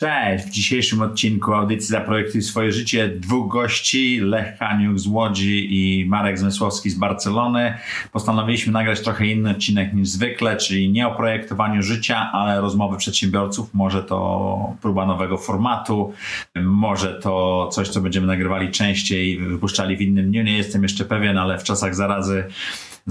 Cześć! W dzisiejszym odcinku audycji Zaprojektuj swoje życie dwóch gości, Lech Kaniuk z Łodzi i Marek Zmysłowski z Barcelony. Postanowiliśmy nagrać trochę inny odcinek niż zwykle, czyli nie o projektowaniu życia, ale rozmowy przedsiębiorców. Może to próba nowego formatu, może to coś, co będziemy nagrywali częściej, wypuszczali w innym dniu. Nie jestem jeszcze pewien, ale w czasach zarazy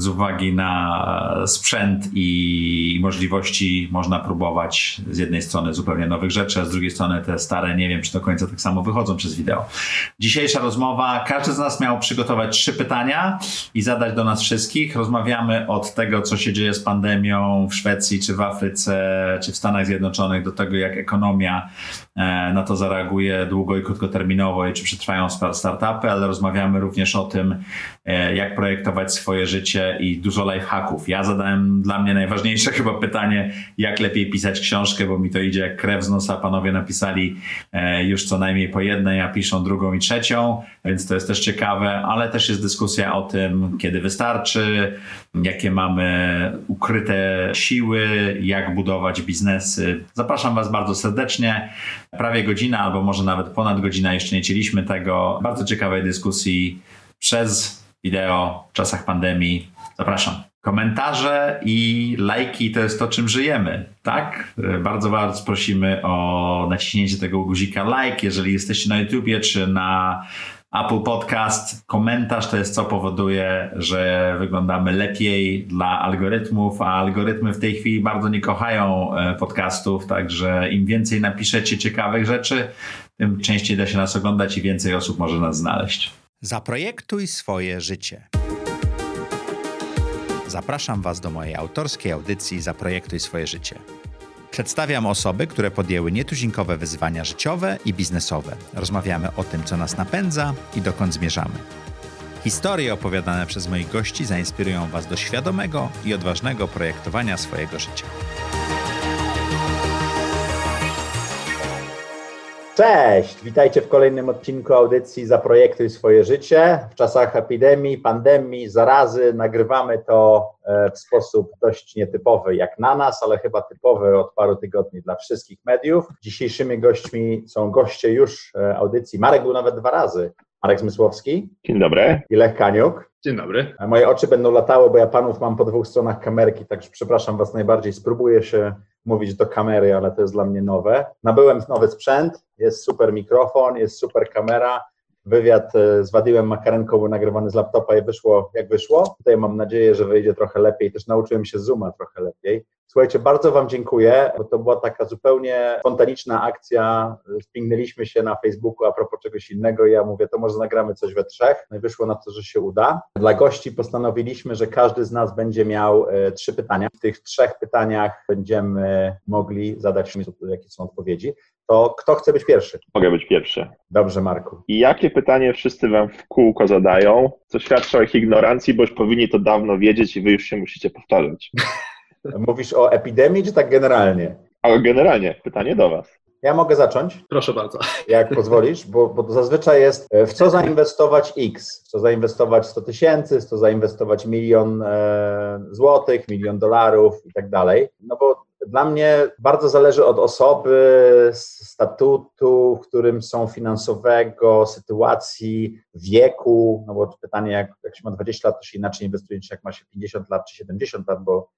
z uwagi na sprzęt i możliwości można próbować z jednej strony zupełnie nowych rzeczy, a z drugiej strony te stare nie wiem, czy do końca tak samo wychodzą przez wideo. Dzisiejsza rozmowa, każdy z nas miał przygotować trzy pytania i zadać do nas wszystkich. Rozmawiamy od tego, co się dzieje z pandemią w Szwecji, czy w Afryce, czy w Stanach Zjednoczonych, do tego, jak ekonomia na to zareaguje długo i krótkoterminowo i czy przetrwają startupy, ale rozmawiamy również o tym, e, jak projektować swoje życie i dużo lifehacków. Ja zadałem dla mnie najważniejsze chyba pytanie, jak lepiej pisać książkę, bo mi to idzie jak krew z nosa. Panowie napisali e, już co najmniej po jednej, a piszą drugą i trzecią, więc to jest też ciekawe, ale też jest dyskusja o tym, kiedy wystarczy, jakie mamy ukryte siły, jak budować biznesy. Zapraszam Was bardzo serdecznie. Prawie godzina, albo może nawet ponad godzina, jeszcze nie cieliśmy tego. Bardzo ciekawej dyskusji przez wideo w czasach pandemii. Zapraszam. Komentarze i lajki to jest to, czym żyjemy, tak? Bardzo bardzo prosimy o naciśnięcie tego guzika like, jeżeli jesteście na YouTubie czy na Apple Podcast. Komentarz to jest co powoduje, że wyglądamy lepiej dla algorytmów, a algorytmy w tej chwili bardzo nie kochają e, podcastów, także im więcej napiszecie ciekawych rzeczy, tym częściej da się nas oglądać i więcej osób może nas znaleźć. Zaprojektuj swoje życie. Zapraszam Was do mojej autorskiej audycji Zaprojektuj swoje życie. Przedstawiam osoby, które podjęły nietuzinkowe wyzwania życiowe i biznesowe. Rozmawiamy o tym, co nas napędza i dokąd zmierzamy. Historie opowiadane przez moich gości zainspirują Was do świadomego i odważnego projektowania swojego życia. Cześć, witajcie w kolejnym odcinku audycji Zaprojektuj swoje życie. W czasach epidemii, pandemii, zarazy nagrywamy to e, w sposób dość nietypowy jak na nas, ale chyba typowy od paru tygodni dla wszystkich mediów. Dzisiejszymi gośćmi są goście już e, audycji. Marek był nawet dwa razy. Marek Zmysłowski. Dzień dobry. I Lech Kaniuk. Dzień dobry. Moje oczy będą latały, bo ja panów mam po dwóch stronach kamerki, także przepraszam was najbardziej. Spróbuję się mówić do kamery, ale to jest dla mnie nowe. Nabyłem nowy sprzęt, jest super mikrofon, jest super kamera. Wywiad e, z Wadiłem Makarenką był nagrywany z laptopa i wyszło jak wyszło. Tutaj mam nadzieję, że wyjdzie trochę lepiej. Też nauczyłem się Zooma trochę lepiej. Słuchajcie, bardzo Wam dziękuję, bo to była taka zupełnie spontaniczna akcja. Spingnęliśmy się na Facebooku a propos czegoś innego i ja mówię, to może nagramy coś we trzech. No i wyszło na to, że się uda. Dla gości postanowiliśmy, że każdy z nas będzie miał e, trzy pytania. W tych trzech pytaniach będziemy mogli zadać, jakie są odpowiedzi. To kto chce być pierwszy? Mogę być pierwszy. Dobrze, Marku. I jakie pytanie wszyscy Wam w kółko zadają, co świadczy o ich ignorancji, bo już powinni to dawno wiedzieć i Wy już się musicie powtarzać. Mówisz o epidemii, czy tak generalnie? Ale generalnie, pytanie do Was. Ja mogę zacząć? Proszę bardzo. Jak pozwolisz, bo, bo to zazwyczaj jest e, w co zainwestować X, w co zainwestować 100 tysięcy, w co zainwestować milion e, złotych, milion dolarów i tak dalej. No bo dla mnie bardzo zależy od osoby, statutu, w którym są finansowego, sytuacji, wieku. No bo pytanie, jak, jak się ma 20 lat, to się inaczej inwestuje niż jak ma się 50 lat czy 70 lat, bo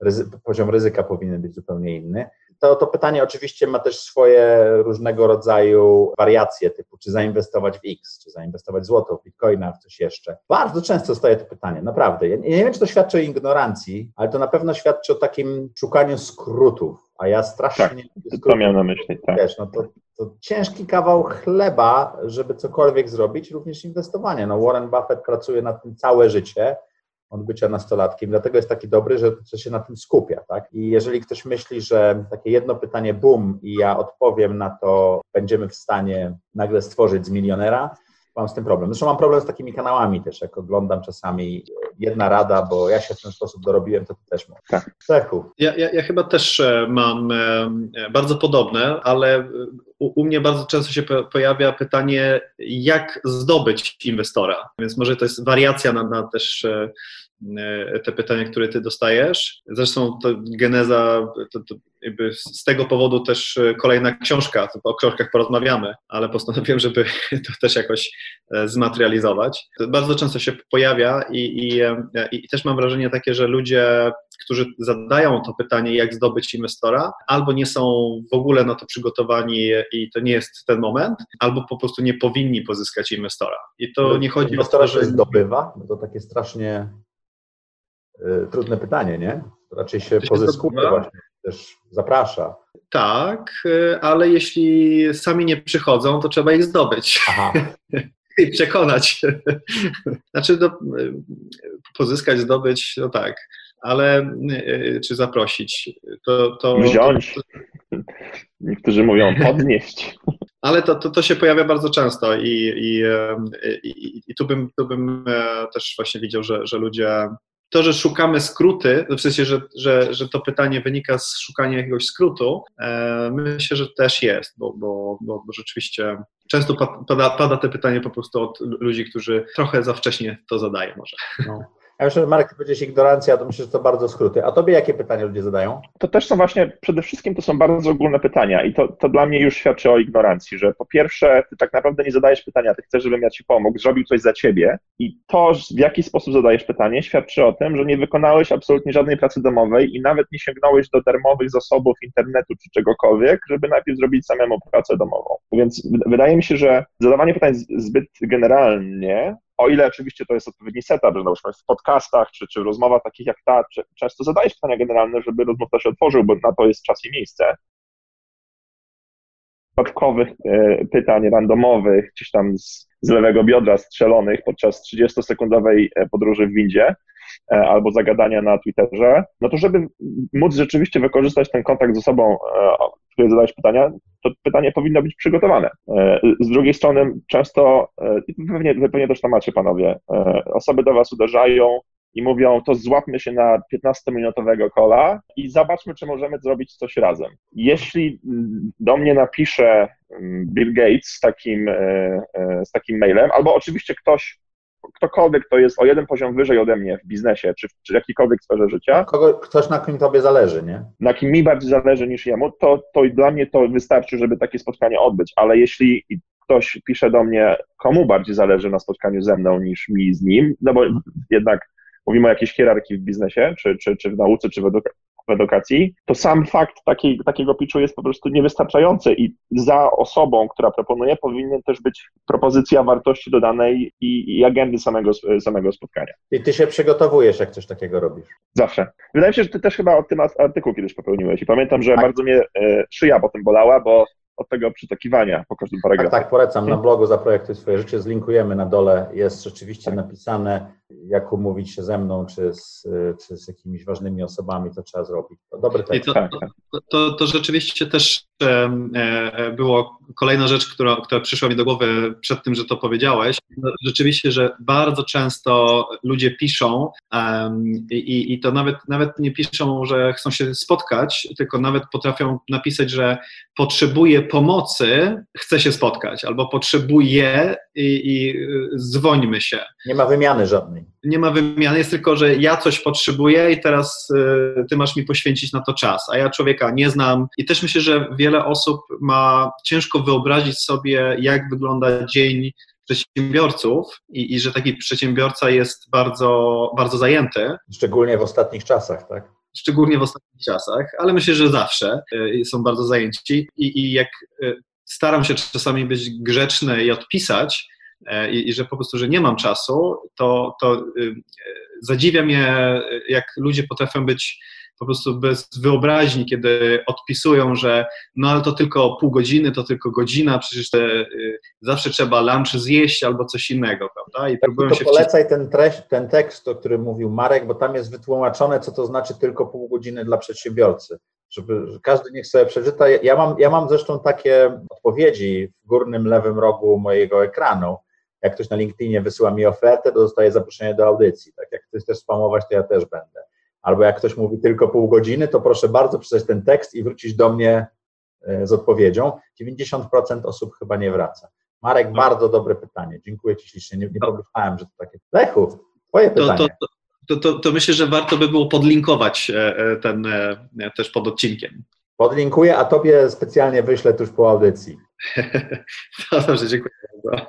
ryzy, poziom ryzyka powinien być zupełnie inny. To, to pytanie oczywiście ma też swoje różnego rodzaju wariacje, typu czy zainwestować w X, czy zainwestować w złoto, w bitcoina, w coś jeszcze. Bardzo często staje to pytanie, naprawdę. Ja nie wiem, czy to świadczy o ignorancji, ale to na pewno świadczy o takim szukaniu skrótów, a ja strasznie... Tak, to miałem na myśli, tak. Wiesz, no to, to ciężki kawał chleba, żeby cokolwiek zrobić, również inwestowanie. No Warren Buffett pracuje nad tym całe życie, od bycia nastolatkiem, dlatego jest taki dobry, że, że się na tym skupia, tak? I jeżeli ktoś myśli, że takie jedno pytanie bum i ja odpowiem na to, będziemy w stanie nagle stworzyć z milionera, mam z tym problem. Zresztą mam problem z takimi kanałami też, jak oglądam czasami jedna rada, bo ja się w ten sposób dorobiłem, to ty też mam. Tak. Cechu. Ja, ja, ja chyba też e, mam e, bardzo podobne, ale u, u, mnie bardzo często się pojawia pytanie, jak zdobyć inwestora. Więc może to jest wariacja na, na też e, te pytania, które ty dostajesz. Zresztą to geneza, to, to z tego powodu też e, kolejna książka, o książkach porozmawiamy, ale postanowiłem, żeby to też jakoś e, zmaterializować. Bardzo często się pojawia i, i, i też mam wrażenie takie, że ludzie, którzy zadają to pytanie, jak zdobyć inwestora, albo nie są w ogóle na to przygotowani i to nie jest ten moment, albo po prostu nie powinni pozyskać inwestora. I to nie chodzi inwestora o to, że... się zdobywa? To takie strasznie trudne pytanie, nie? Raczej się, się pozyskuje właśnie, też zaprasza. Tak, y, ale jeśli sami nie przychodzą, to trzeba ich zdobyć. Aha. I przekonać. Znaczy, do, y, pozyskać, zdobyć, no tak ale czy zaprosić, to... to Wziąć. Niektórzy mówią podnieść. Ale to, to, to się pojawia bardzo często i, i, i, i tu, bym, tu bym e, też właśnie widział, że, że ludzie to, że szukamy skróty, w sensie, że, że, że to pytanie wynika z szukania jakiegoś skrótu, e, myślę, że też jest, bo, bo, bo, bo rzeczywiście często pada, pada te pytanie po prostu od ludzi, którzy trochę za wcześnie to zadają może. No. Ja myślę, że Marek, ty powiedziałeś ignorancja, to myślę, że to bardzo skróty. A tobie jakie pytania ludzie zadają? To też są właśnie, przede wszystkim to są bardzo ogólne pytania i to, to dla mnie już świadczy o ignorancji, że po pierwsze, ty tak naprawdę nie zadajesz pytania, ty chcesz, żebym ja ci pomógł, zrobił coś za ciebie i to, w jaki sposób zadajesz pytanie, świadczy o tym, że nie wykonałeś absolutnie żadnej pracy domowej i nawet nie sięgnąłeś do darmowych zasobów internetu czy czegokolwiek, żeby najpierw zrobić samemu pracę domową. Więc wydaje mi się, że zadawanie pytań zbyt generalnie o ile oczywiście to jest odpowiedni setup, że na przykład w podcastach czy, czy rozmowach takich jak ta, często zadajesz pytania generalne, żeby rozmówca się otworzył, bo na to jest czas i miejsce. Przypadkowych e, pytań randomowych, gdzieś tam z, z lewego biodra strzelonych podczas 30-sekundowej e, podróży w windzie, albo zagadania na Twitterze, no to żeby móc rzeczywiście wykorzystać ten kontakt z osobą, której zadałeś pytania, to pytanie powinno być przygotowane. E, z drugiej strony często, e, pewnie, pewnie też to macie panowie, e, osoby do was uderzają i mówią, to złapmy się na 15-minutowego kola i zobaczmy, czy możemy zrobić coś razem. Jeśli do mnie napisze mm, Bill Gates z takim, z takim mailem, albo oczywiście ktoś ktokolwiek, kto jest o jeden poziom wyżej ode mnie w biznesie, czy w czy jakiejkolwiek sferze życia. Kogo, ktoś, na kim tobie zależy, nie? Na kim mi bardziej zależy niż jemu, to, to dla mnie to wystarczy, żeby takie spotkanie odbyć, ale jeśli ktoś pisze do mnie, komu bardziej zależy na spotkaniu ze mną niż mi z nim, no bo jednak mówimy o jakiejś hierarchii w biznesie, czy, czy, czy w nauce, czy w, w edukacji, to sam fakt takiego pitchu jest po prostu niewystarczający i za osobą, która proponuje, powinien też być propozycja wartości dodanej i, i agendy samego, samego spotkania. I ty się przygotowujesz, jak coś takiego robisz? Zawsze. Wydaje mi się, że ty też chyba o tym artykuł kiedyś popełniłeś i pamiętam, że tak. bardzo mnie e, szyja potem bolała, bo od tego przytakiwania po każdym paragrafie. Tak, tak, polecam. Na blogu Zaprojektuj swoje życie, zlinkujemy na dole. Jest rzeczywiście napisane, jak umówić się ze mną, czy z, czy z jakimiś ważnymi osobami, to trzeba zrobić. To dobry tekst. To, tak, tak. to, to, to, rzeczywiście też e, było kolejna rzecz, która, która przyszła mi do głowy przed tym, że to powiedziałeś. Rzeczywiście, że bardzo często ludzie piszą um, i, i to nawet, nawet nie piszą, że chcą się spotkać, tylko nawet potrafią napisać, że potrzebuje pomocy, chce się spotkać, albo potrzebuje i, i dzwońmy się. Nie ma wymiany żadnej. Nie ma wymiany, jest tylko, że ja coś potrzebuję i teraz y, ty masz mi poświęcić na to czas, a ja człowieka nie znam. I też myślę, że wiele osób ma ciężko wyobrazić sobie, jak wygląda dzień przedsiębiorców i, i że taki przedsiębiorca jest bardzo, bardzo zajęty. Szczególnie w ostatnich czasach, tak? Szczególnie w ostatnich czasach, ale myślę, że zawsze y, są bardzo zajęci. I, i jak y, staram się czasami być grzeczny i odpisać, e, i, i, że po prostu, że nie mam czasu, to, to y, zadziwia mnie, jak ludzie potrafią być po prostu bez wyobraźni, kiedy odpisują, że no ale to tylko pół godziny, to tylko godzina, przecież te, y, zawsze trzeba lunch zjeść albo coś innego, prawda? I tak, próbują to się polecaj ten, treść, ten tekst, o którym mówił Marek, bo tam jest wytłumaczone, co to znaczy tylko pół godziny dla przedsiębiorcy. Żeby każdy niech sobie przeczyta. Ja mam, ja mam zresztą takie odpowiedzi w górnym lewym rogu mojego ekranu. Jak ktoś na LinkedInie wysyła mi ofertę, to dostaje zaproszenie do audycji. Tak jak ktoś też spamować, to ja też będę albo jak ktoś mówi tylko pół godziny, to proszę bardzo przeczytać ten tekst i wrócić do mnie e, z odpowiedzią. 90% osób chyba nie wraca. Marek, no. bardzo dobre pytanie. Dziękuję Ci ślicznie. Nie, nie pomyślałem, że to takie. Lechu, Twoje pytanie. To, to, To, to, to myślę, że warto by było podlinkować ten też pod odcinkiem. Podlinkuję, a tobie specjalnie wyślę tuż po audycji. No dobrze, dziękuję bardzo.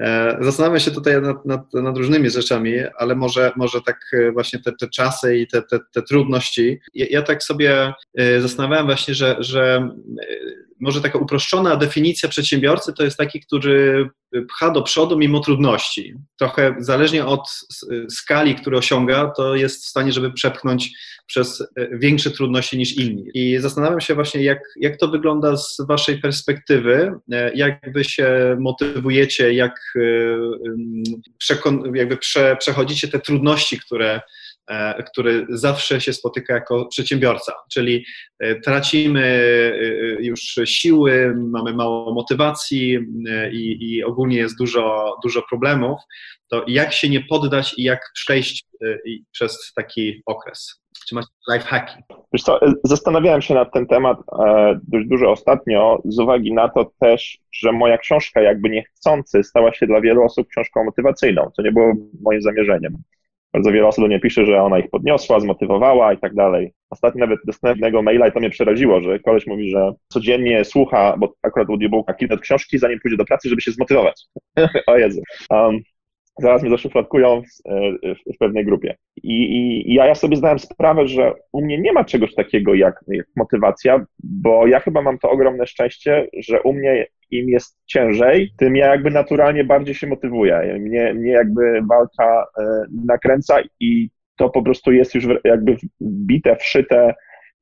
E, zastanawiam się tutaj nad, nad, nad, różnymi rzeczami, ale może, może tak e, właśnie te, te czasy i te, te, te trudności. Ja, ja, tak sobie e, zastanawiałem właśnie, że, że może taka uproszczona definicja przedsiębiorcy to jest taki, który pcha do przodu mimo trudności. Trochę zależnie od skali, który osiąga, to jest w stanie, żeby przepchnąć przez e, większe trudności niż inni. I zastanawiam się właśnie, jak, jak to wygląda z Waszej perspektywy, e, jak Wy się motywujecie, jak e, jakby prze, przechodzicie te trudności, które który zawsze się spotyka jako przedsiębiorca, czyli tracimy już siły, mamy mało motywacji i, i, ogólnie jest dużo, dużo problemów, to jak się nie poddać i jak przejść przez taki okres? Czy macie lifehacki? Wiesz co, zastanawiałem się nad ten temat e, dość dużo ostatnio, z uwagi na to też, że moja książka jakby niechcący stała się dla wielu osób książką motywacyjną, co nie było moim zamierzeniem. Bardzo wiele osób do mnie pisze, że ona ich podniosła, zmotywowała i tak dalej. Ostatnio nawet dostępnego maila i to mnie przeraziło, że koleś mówi, że codziennie słucha, bo akurat audiobooka, kilka książki, zanim pójdzie do pracy, żeby się zmotywować. o Jezu. Um, zaraz mnie zaszufladkują w, e, w, pewnej grupie. I, I, ja, ja sobie zdałem sprawę, że u mnie nie ma czegoś takiego jak, jak motywacja, bo ja chyba mam to ogromne szczęście, że u mnie im jest ciężej, tym ja jakby naturalnie bardziej się motywuję. Mnie, mnie jakby walka e, nakręca i to po prostu jest już jakby wbite, wszyte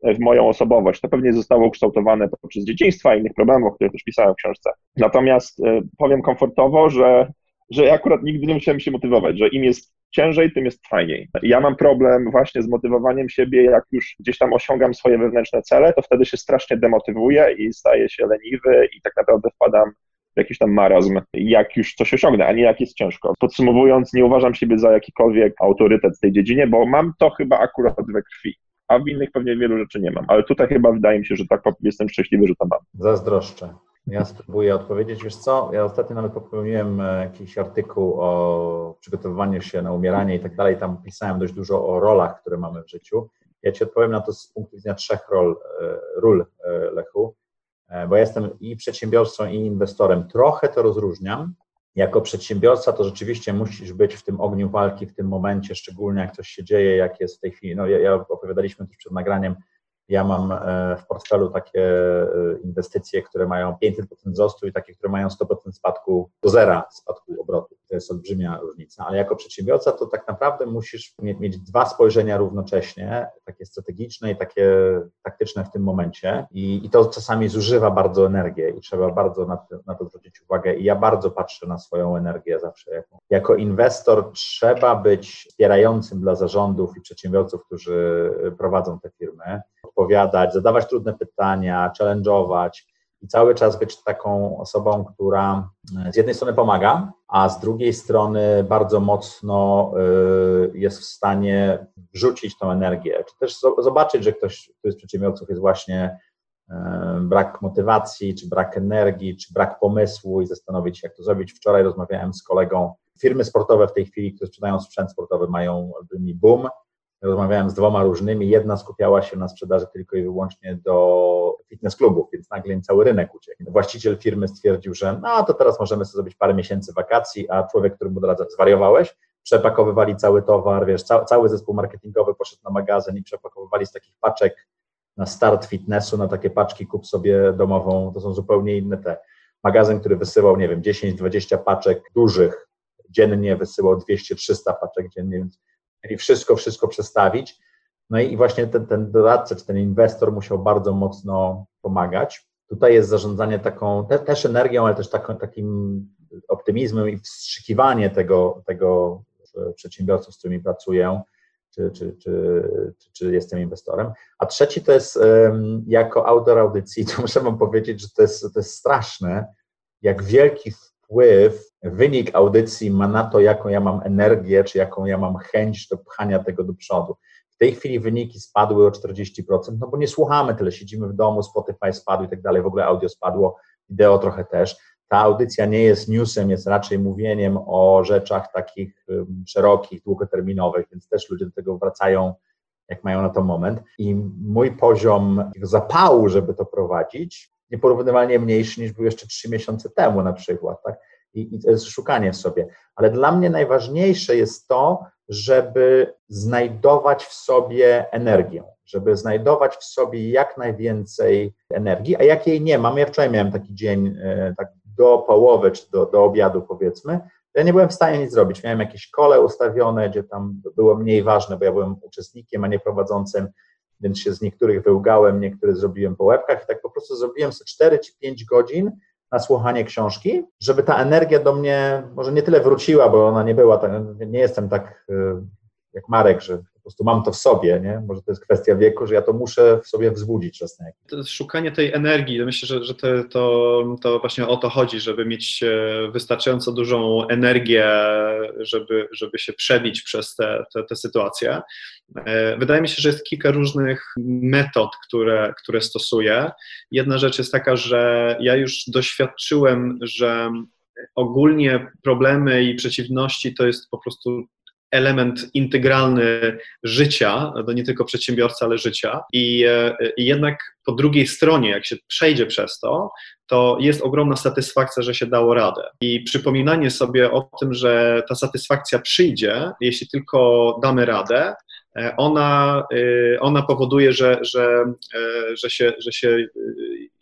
w moją osobowość. To pewnie zostało ukształtowane poprzez dzieciństwa i innych problemów, o których też pisałem w książce. Natomiast e, powiem komfortowo, że że ja akurat nigdy nie musiałem się motywować, że im jest ciężej, tym jest fajniej. Ja mam problem właśnie z motywowaniem siebie, jak już gdzieś tam osiągam swoje wewnętrzne cele, to wtedy się strasznie demotywuję i staję się leniwy i tak naprawdę wpadam w jakiś tam marazm, jak już coś osiągnę, a nie jak jest ciężko. Podsumowując, nie uważam siebie za jakikolwiek autorytet w tej dziedzinie, bo mam to chyba akurat we krwi a w innych pewnie wielu rzeczy nie mam. Ale tutaj chyba wydaje mi się, że tak jestem szczęśliwy, że to mam. Zazdroszczę. Ja spróbuję odpowiedzieć. Wiesz co, ja ostatnio nawet popełniłem e, jakiś artykuł o przygotowywaniu się na umieranie i tak dalej. Tam pisałem dość dużo o rolach, które mamy w życiu. Ja Ci odpowiem na to z punktu widzenia trzech rol, e, ról, e, Lechu, bo ja jestem i przedsiębiorcą, i inwestorem. Trochę to rozróżniam. Jako przedsiębiorca to rzeczywiście musisz być w tym ogniu walki w tym momencie, szczególnie jak coś się dzieje, jak jest w tej chwili. No, ja, ja opowiadaliśmy też przed nagraniem, ja mam e, w portfelu takie e, inwestycje, które mają 500% wzrostu i takie, które mają 100% spadku do zera spadku obrotu. To jest olbrzymia różnica, ale jako przedsiębiorca to tak naprawdę musisz mieć dwa spojrzenia równocześnie, takie strategiczne i takie taktyczne w tym momencie i, i to czasami zużywa bardzo energię i trzeba bardzo na na to zwrócić uwagę i ja bardzo patrzę na swoją energię zawsze. Jako, jako inwestor trzeba być wspierającym dla zarządów i przedsiębiorców, którzy prowadzą te firmy, odpowiadać, zadawać trudne pytania, challenge'ować i cały czas być taką osobą, która e, z jednej strony pomaga, a z drugiej strony bardzo mocno e, jest w stanie wrzucić tą energię, czy też zobaczyć, że ktoś, kto jest przedsiębiorców, jest właśnie e, brak motywacji, czy brak energii, czy brak pomysłu i zastanowić się, jak to zrobić. Wczoraj rozmawiałem z kolegą. Firmy sportowe w tej chwili, które sprzedają sprzęt sportowy, mają boom rozmawiałem z dwoma różnymi. Jedna skupiała się na sprzedaży tylko i wyłącznie do fitness klubów, więc nagle im cały rynek uciekł. Właściciel firmy stwierdził, że no to teraz możemy sobie zrobić parę miesięcy wakacji, a człowiek, który mu doradza, zwariowałeś, przepakowywali cały towar, wiesz, ca cały zespół marketingowy poszedł na magazyn i przepakowywali z takich paczek na start fitnessu, na takie paczki kup sobie domową, to są zupełnie inne te. Magazyn, który wysyłał, nie wiem, 10-20 paczek dużych dziennie, wysyłał 200-300 paczek dziennie, więc Czyli wszystko, wszystko przestawić. No i właśnie ten, ten doradca, czy ten inwestor musiał bardzo mocno pomagać. Tutaj jest zarządzanie taką te, też energią, ale też taką, takim optymizmem i wstrzykiwanie tego, tego przedsiębiorców, z którymi pracuję, czy, czy, czy, czy, jestem inwestorem. A trzeci to jest jako autor audycji, to muszę Wam powiedzieć, że to jest, to jest straszne, jak wielki wpływ wynik audycji ma na to, jaką ja mam energię, czy jaką ja mam chęć do pchania tego do przodu. W tej chwili wyniki spadły o 40%, no bo nie słuchamy tyle, siedzimy w domu, Spotify spadł i tak dalej, w ogóle audio spadło, wideo trochę też. ta audycja nie jest newsem, jest raczej mówieniem o rzeczach takich szerokich, długoterminowych, więc też ludzie do tego wracają, jak mają na to moment. I mój poziom zapału, żeby to prowadzić, nieporównywalnie mniejszy niż był jeszcze trzy miesiące temu na przykład, tak? I, I to jest szukanie w sobie. Ale dla mnie najważniejsze jest to, żeby znajdować w sobie energię, żeby znajdować w sobie jak najwięcej energii, a jak jej nie mam, ja wczoraj miałem taki dzień e, tak do połowy, czy do, do obiadu powiedzmy, ja nie byłem w stanie nic zrobić. Miałem jakieś kole ustawione, gdzie tam było mniej ważne, bo ja byłem uczestnikiem, a nie prowadzącym, więc się z niektórych wyłgałem, niektóre zrobiłem po łebkach i tak po prostu zrobiłem sobie 4 czy 5 godzin na słuchanie książki, żeby ta energia do mnie może nie tyle wróciła, bo ona nie była, nie jestem tak y, jak Marek, że po prostu mam to w sobie, nie? Może to jest kwestia wieku, że ja to muszę w sobie wzbudzić czas na jakiś. Szukanie tej energii, myślę, że, że to, to, to właśnie o to chodzi, żeby mieć e, wystarczająco dużą energię, żeby, żeby się przebić przez te, te, te sytuacje. E, wydaje mi się, że jest kilka różnych metod, które, które stosuję. Jedna rzecz jest taka, że ja już doświadczyłem, że ogólnie problemy i przeciwności to jest po prostu element integralny życia, to nie tylko przedsiębiorcy, ale życia. I, e, I, jednak po drugiej stronie, jak się przejdzie przez to, to jest ogromna satysfakcja, że się dało radę. I przypominanie sobie o tym, że ta satysfakcja przyjdzie, jeśli tylko damy radę, e, ona, e, ona powoduje, że, że, że się, że się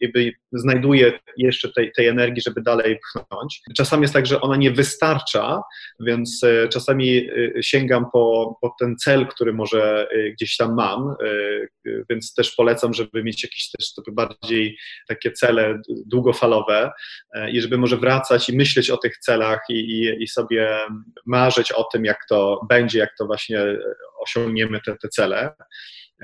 jakby znajduje jeszcze tej, tej energii, żeby dalej pchnąć. Czasami jest tak, że ona nie wystarcza, więc e, czasami e, sięgam po, po ten cel, który może e, gdzieś tam mam, więc też polecam, żeby mieć jakieś też bardziej takie cele długofalowe i żeby może wracać i myśleć o tych celach i, i, i sobie marzyć o tym, jak to będzie, jak to właśnie osiągniemy te, te cele.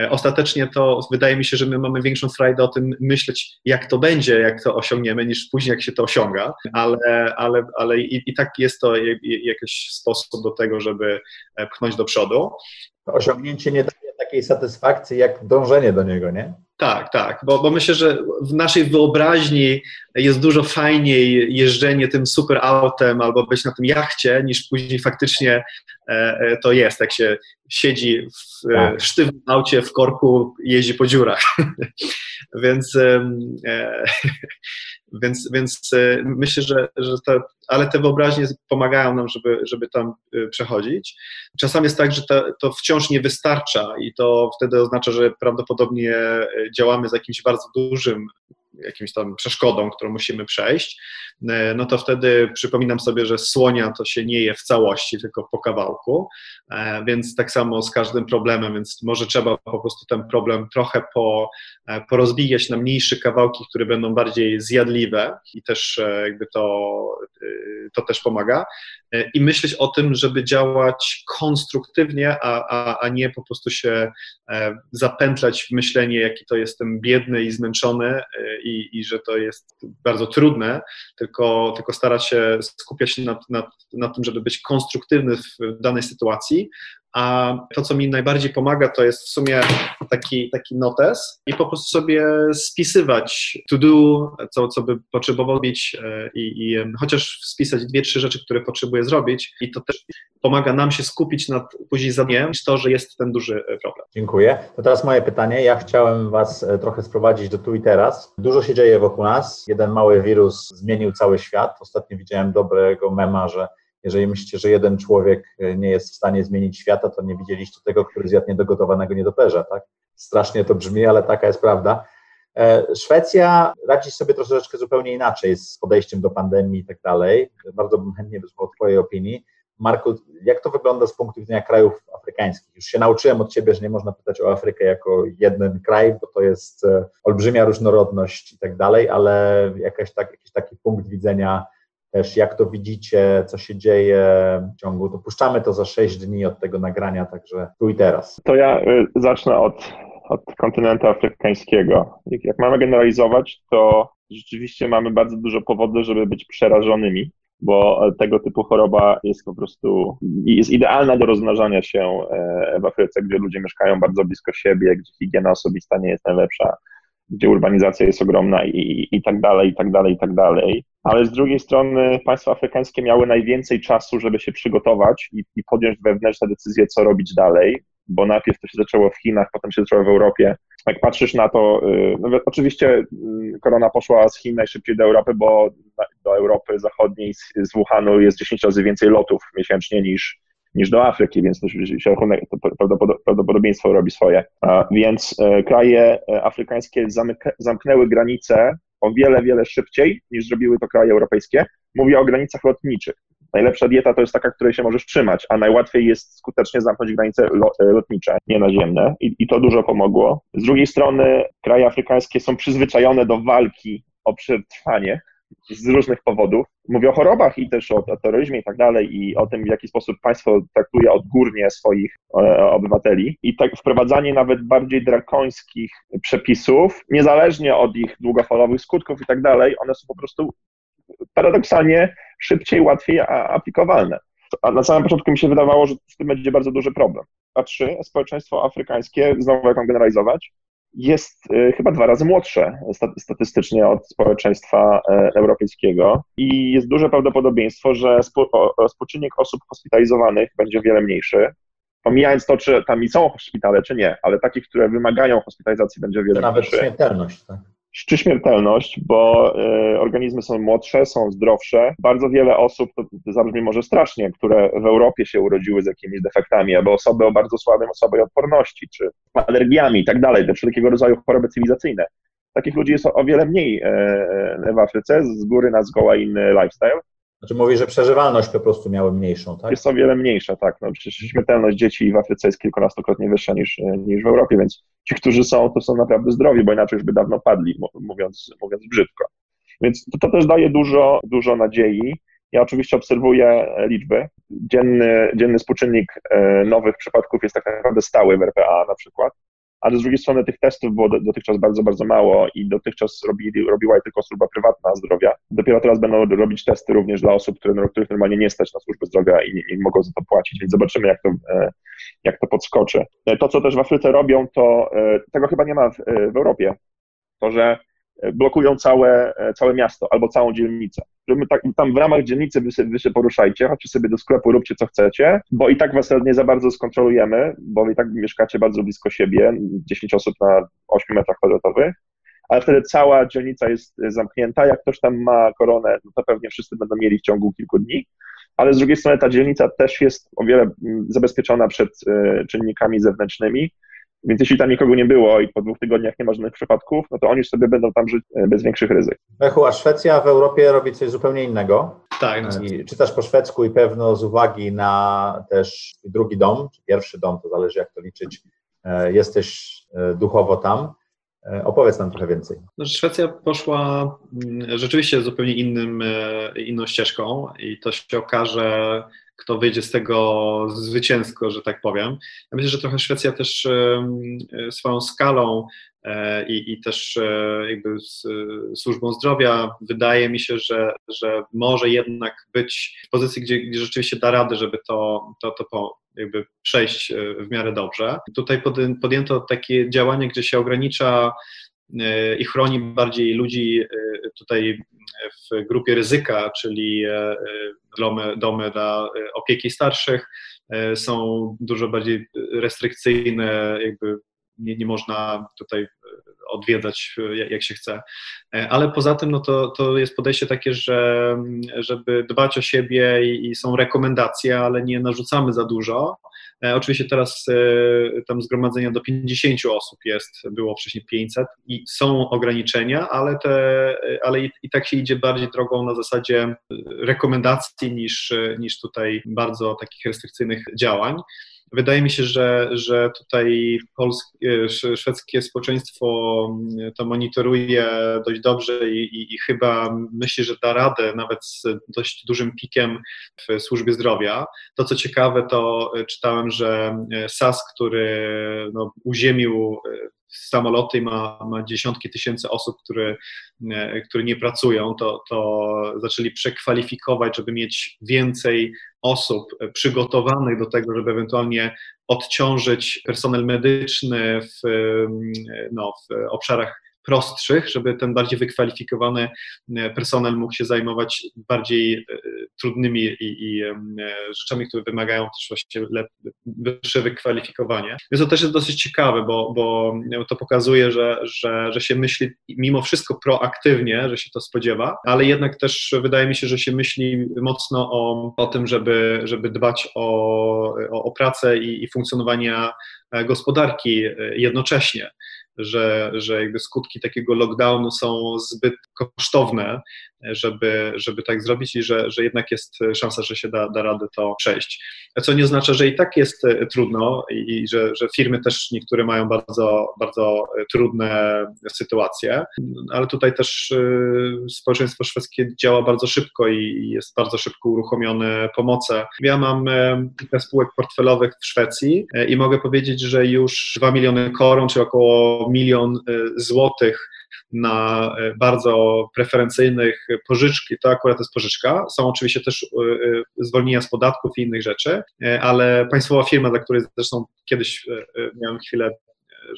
E, ostatecznie to wydaje mi się, że my mamy większą frajdę o tym myśleć, jak to będzie, jak to osiągniemy, niż później, jak się to osiąga, ale, ale, ale i, i tak jest to jakiś sposób do tego, żeby e, pchnąć do przodu. Osiągnięcie nie daje takiej satysfakcji, jak dążenie do niego, nie? Tak, tak, bo, bo myślę, że w naszej wyobraźni jest dużo fajniej jeżdżenie tym super autem albo być na tym jachcie, niż później faktycznie e, e to jest, jak się siedzi w e, tak. sztywnym aucie w korku jeździ po dziurach. więc, e, więc, więc e, myślę, że, że ale te wyobraźnie pomagają nam, żeby, żeby tam e, przechodzić. Czasami jest tak, że to, to wciąż nie wystarcza i to wtedy oznacza, że prawdopodobnie działamy z jakimś bardzo dużym jakimś tam przeszkodą, którą musimy przejść, e, no to wtedy przypominam sobie, że słonia to się nie je w całości, tylko po kawałku, e, więc tak samo z każdym problemem, więc może trzeba po prostu ten problem trochę po, e, porozbijać na mniejsze kawałki, które będą bardziej zjadliwe i też jakby to, to też pomaga i myśleć o tym, żeby działać konstruktywnie, a, a, a nie po prostu się zapętlać w myślenie, jaki to jestem biedny i zmęczony i, i że to jest bardzo trudne, tylko, tylko starać się skupiać się nad, nad, nad tym, żeby być konstruktywny w danej sytuacji, a to, co mi najbardziej pomaga, to jest w sumie taki, taki notes i po prostu sobie spisywać to do, co, co by potrzebował e, i, i chociaż spisać dwie, trzy rzeczy, które potrzebuję zrobić i to też pomaga nam się skupić nad później zadaniem niż to, że jest ten duży e, problem. Dziękuję. To teraz moje pytanie. Ja chciałem Was e, trochę sprowadzić do tu i teraz. Dużo się dzieje wokół nas. Jeden mały wirus zmienił cały świat. Ostatnio widziałem dobrego mema, że jeżeli myślicie, że jeden człowiek e, nie jest w stanie zmienić świata, to nie widzieliście tego, który zjadł niedogotowanego nietoperza, tak? Strasznie to brzmi, ale taka jest prawda. E, Szwecja radzi sobie troszeczkę zupełnie inaczej z podejściem do pandemii i tak dalej. Bardzo bym chętnie wysłuchał Twojej opinii. Marku, jak to wygląda z punktu widzenia krajów afrykańskich? Już się nauczyłem od Ciebie, że nie można pytać o Afrykę jako jeden kraj, bo to jest e, olbrzymia różnorodność i tak dalej, ale jakaś tak, jakiś taki punkt widzenia też jak to widzicie, co się dzieje w ciągu, dopuszczamy to za 6 dni od tego nagrania, także tu i teraz. To ja y, zacznę od, od kontynentu afrykańskiego. Jak mamy generalizować, to rzeczywiście mamy bardzo dużo powodów, żeby być przerażonymi, bo tego typu choroba jest po prostu, jest idealna do rozmnażania się e, w Afryce, gdzie ludzie mieszkają bardzo blisko siebie, gdzie higiena osobista nie jest najlepsza, gdzie urbanizacja jest ogromna i, i tak dalej, i tak dalej, i tak dalej. ale z drugiej strony państwa afrykańskie miały najwięcej czasu, żeby się przygotować i, i podjąć wewnętrzne decyzje, co robić dalej, bo najpierw to się zaczęło w Chinach, potem się zaczęło w Europie. Jak patrzysz na to, y, no oczywiście mm, korona poszła z Chin najszybciej do Europy, bo do Europy Zachodniej z, Wuhanu jest 10 razy więcej lotów miesięcznie niż, niż do Afryki, więc to, się to prawdopodobieństwo robi swoje. Więc e, kraje afrykańskie zamknęły granice o wiele, wiele szybciej niż zrobiły to kraje europejskie. Mówię o granicach lotniczych. Najlepsza dieta to jest taka, której się możesz trzymać, a najłatwiej jest skutecznie zamknąć granice e, lotnicze, nie naziemne i, i to dużo pomogło. Z drugiej strony kraje afrykańskie są przyzwyczajone do walki o przetrwanie, z różnych powodów. Mówię o chorobach i też o, o terroryzmie i tak dalej i o tym, w jaki sposób państwo traktuje odgórnie swoich e, obywateli. I tak wprowadzanie nawet bardziej drakońskich przepisów, niezależnie od ich długofalowych skutków i tak dalej, one są po prostu paradoksalnie szybciej, łatwiej aplikowalne. A na samym początku mi się wydawało, że z tym będzie bardzo duży problem. A trzy, społeczeństwo afrykańskie, znowu jak mam generalizować, jest y, chyba dwa razy młodsze statystycznie od społeczeństwa e, europejskiego i jest duże prawdopodobieństwo, że współczynnik osób hospitalizowanych będzie o wiele mniejszy. Pomijając to, czy tam i są szpitale, czy nie, ale takich, które wymagają hospitalizacji, będzie o wiele Nawet mniejszy. Nawet śmiertelność, tak? Czy śmiertelność, bo y, organizmy są młodsze, są zdrowsze. Bardzo wiele osób, to zabrzmi może strasznie, które w Europie się urodziły z jakimiś defektami, albo osoby o bardzo słabej osobie odporności, czy alergiami i tak dalej, te wszelkiego rodzaju choroby cywilizacyjne. Takich ludzi jest o wiele mniej y, w Afryce, z góry na zgoła inny lifestyle. Znaczy mówi, że przeżywalność po prostu miały mniejszą, tak? Jest o wiele mniejsza, tak. No, przecież śmiertelność dzieci w Afryce jest kilkunastokrotnie wyższa niż, niż w Europie, więc ci, którzy są, to są naprawdę zdrowi, bo inaczej już by dawno padli, mówiąc, mówiąc brzydko. Więc to, to też daje dużo, dużo nadziei. Ja oczywiście obserwuję liczby. Dzienny, dzienny współczynnik e, nowych przypadków jest tak naprawdę stały w RPA na przykład ale z drugiej strony tych testów było dotychczas bardzo, bardzo mało i dotychczas robili, robiła je tylko służba prywatna zdrowia. Dopiero teraz będą robić testy również dla osób, które, których normalnie nie stać na służbę zdrowia i nie mogą za to płacić, więc zobaczymy, jak to, e, jak to podskoczy. E, to, co też w Afryce robią, to e, tego chyba nie ma w, w Europie, to, że blokują całe, całe miasto albo całą dzielnicę. Żeby tak, tam w ramach dzielnicy wy wy się poruszajcie, chodźcie sobie do sklepu, róbcie co chcecie, bo i tak was nie za bardzo skontrolujemy, bo i tak mieszkacie bardzo blisko siebie, 10 osób na 8 metrach kwadratowych, ale wtedy cała dzielnica jest zamknięta. Jak ktoś tam ma koronę, no to pewnie wszyscy będą mieli w ciągu kilku dni, ale z drugiej strony ta dzielnica też jest o wiele mm, zabezpieczona przed e, czynnikami zewnętrznymi, więc jeśli tam nikogo nie było i po dwóch tygodniach nie ma żadnych przypadków, no to oni sobie będą tam żyć e, bez większych ryzyk. Echu, a Szwecja w Europie robi coś zupełnie innego. Tak. No. I czytasz po szwedzku i pewno z uwagi na też drugi dom, czy pierwszy dom, to zależy jak to liczyć, e, jesteś e, duchowo tam. Opowiedz nam trochę więcej. No, Szwecja poszła mm, rzeczywiście zupełnie innym, inną ścieżką i to się okaże kto wyjdzie z tego zwycięsko, że tak powiem. Ja myślę, że trochę Szwecja też swoją skalą e, i, i też e, jakby z służbą zdrowia wydaje mi się, że, że może jednak być w pozycji, gdzie, gdzie rzeczywiście da radę, żeby to, to, to po, jakby przejść e, w miarę dobrze. Tutaj podjęto takie działanie, gdzie się ogranicza i chroni bardziej ludzi tutaj w grupie ryzyka, czyli domy, domy dla e, opieki starszych e, są dużo bardziej restrykcyjne, jakby nie, nie można tutaj e, odwiedzać jak się chce. Ale poza tym no to, to jest podejście takie, że żeby dbać o siebie i, i są rekomendacje, ale nie narzucamy za dużo. E, oczywiście teraz e, tam zgromadzenia do 50 osób jest, było wcześniej 500 i są ograniczenia, ale, te, ale i, i tak się idzie bardziej drogą na zasadzie rekomendacji niż, niż tutaj bardzo takich restrykcyjnych działań. Wydaje mi się, że, że tutaj polskie, szwedzkie społeczeństwo mm, to monitoruje dość dobrze i, i, i, chyba myśli, że da radę nawet z dość dużym pikiem w służbie zdrowia. To co ciekawe, to czytałem, że SAS, który no, uziemił samoloty ma, ma dziesiątki tysięcy osób, które, e, które nie pracują, to, to zaczęli przekwalifikować, żeby mieć więcej osób przygotowanych do tego, żeby ewentualnie odciążyć personel medyczny w, no, w obszarach prostszych, żeby ten bardziej wykwalifikowany personel mógł się zajmować bardziej trudnymi i, i rzeczami, które wymagają też właśnie wyższe wykwalifikowanie. Więc to też jest dosyć ciekawe, bo, bo to pokazuje, że, że, że się myśli mimo wszystko proaktywnie, że się to spodziewa, ale jednak też wydaje mi się, że się myśli mocno o, o tym, żeby, żeby dbać o, o, o pracę i, i gospodarki jednocześnie że, że jakby skutki takiego lockdownu są zbyt kosztowne, żeby, żeby tak zrobić i że, że jednak jest szansa, że się da, da radę to przejść. Co nie oznacza, że i tak jest e, trudno i, i że, że firmy też niektóre mają bardzo, bardzo trudne sytuacje, ale tutaj też e, społeczeństwo szwedzkie działa bardzo szybko i jest bardzo szybko uruchomione pomoce. Ja mam e, kilka spółek portfelowych w Szwecji i mogę powiedzieć, że już 2 miliony koron, czy około milion złotych na e, bardzo preferencyjnych pożyczki, to akurat jest pożyczka. Są oczywiście też e, e, zwolnienia z podatków i innych rzeczy, ale państwowa firma, dla której zresztą kiedyś miałem chwilę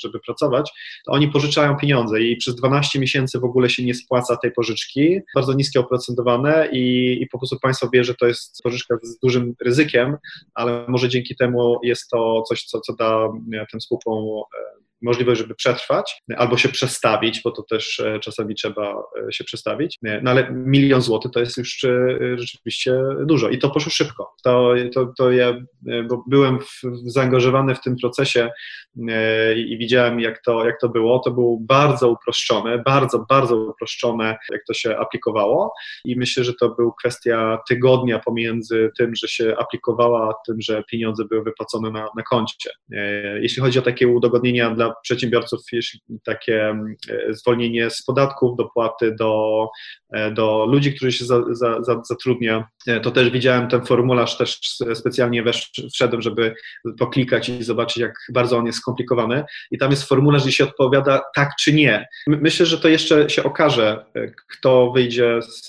żeby pracować, to oni pożyczają pieniądze i przez 12 miesięcy w ogóle się nie spłaca tej pożyczki, bardzo niskie oprocentowane i, i po prostu państwo wie, że to jest pożyczka z dużym ryzykiem, ale może dzięki temu jest to coś, co, co da tym spółkom możliwość, żeby przetrwać albo się przestawić, bo to też e, czasami trzeba e, się przestawić. No ale milion złotych to jest już e, rzeczywiście dużo i to poszło szybko. To, to, to ja bo byłem w, zaangażowany w tym procesie i widziałem, jak to, jak to było. To było bardzo uproszczone, bardzo, bardzo uproszczone, jak to się aplikowało i myślę, że to był kwestia tygodnia pomiędzy tym, że się aplikowała, a tym, że pieniądze były wypłacone na, na koncie. Jeśli chodzi o takie udogodnienia dla przedsiębiorców jeśli takie mm, e, zwolnienie z podatków, dopłaty do, e, do ludzi, którzy się za, za, za, zatrudnia. E, to też widziałem ten formularz, też specjalnie wesz, wszedłem, żeby poklikać i zobaczyć, jak bardzo on jest skomplikowany. I tam jest formularz, gdzie się odpowiada tak czy nie. Myślę, że to jeszcze się okaże, kto wyjdzie z,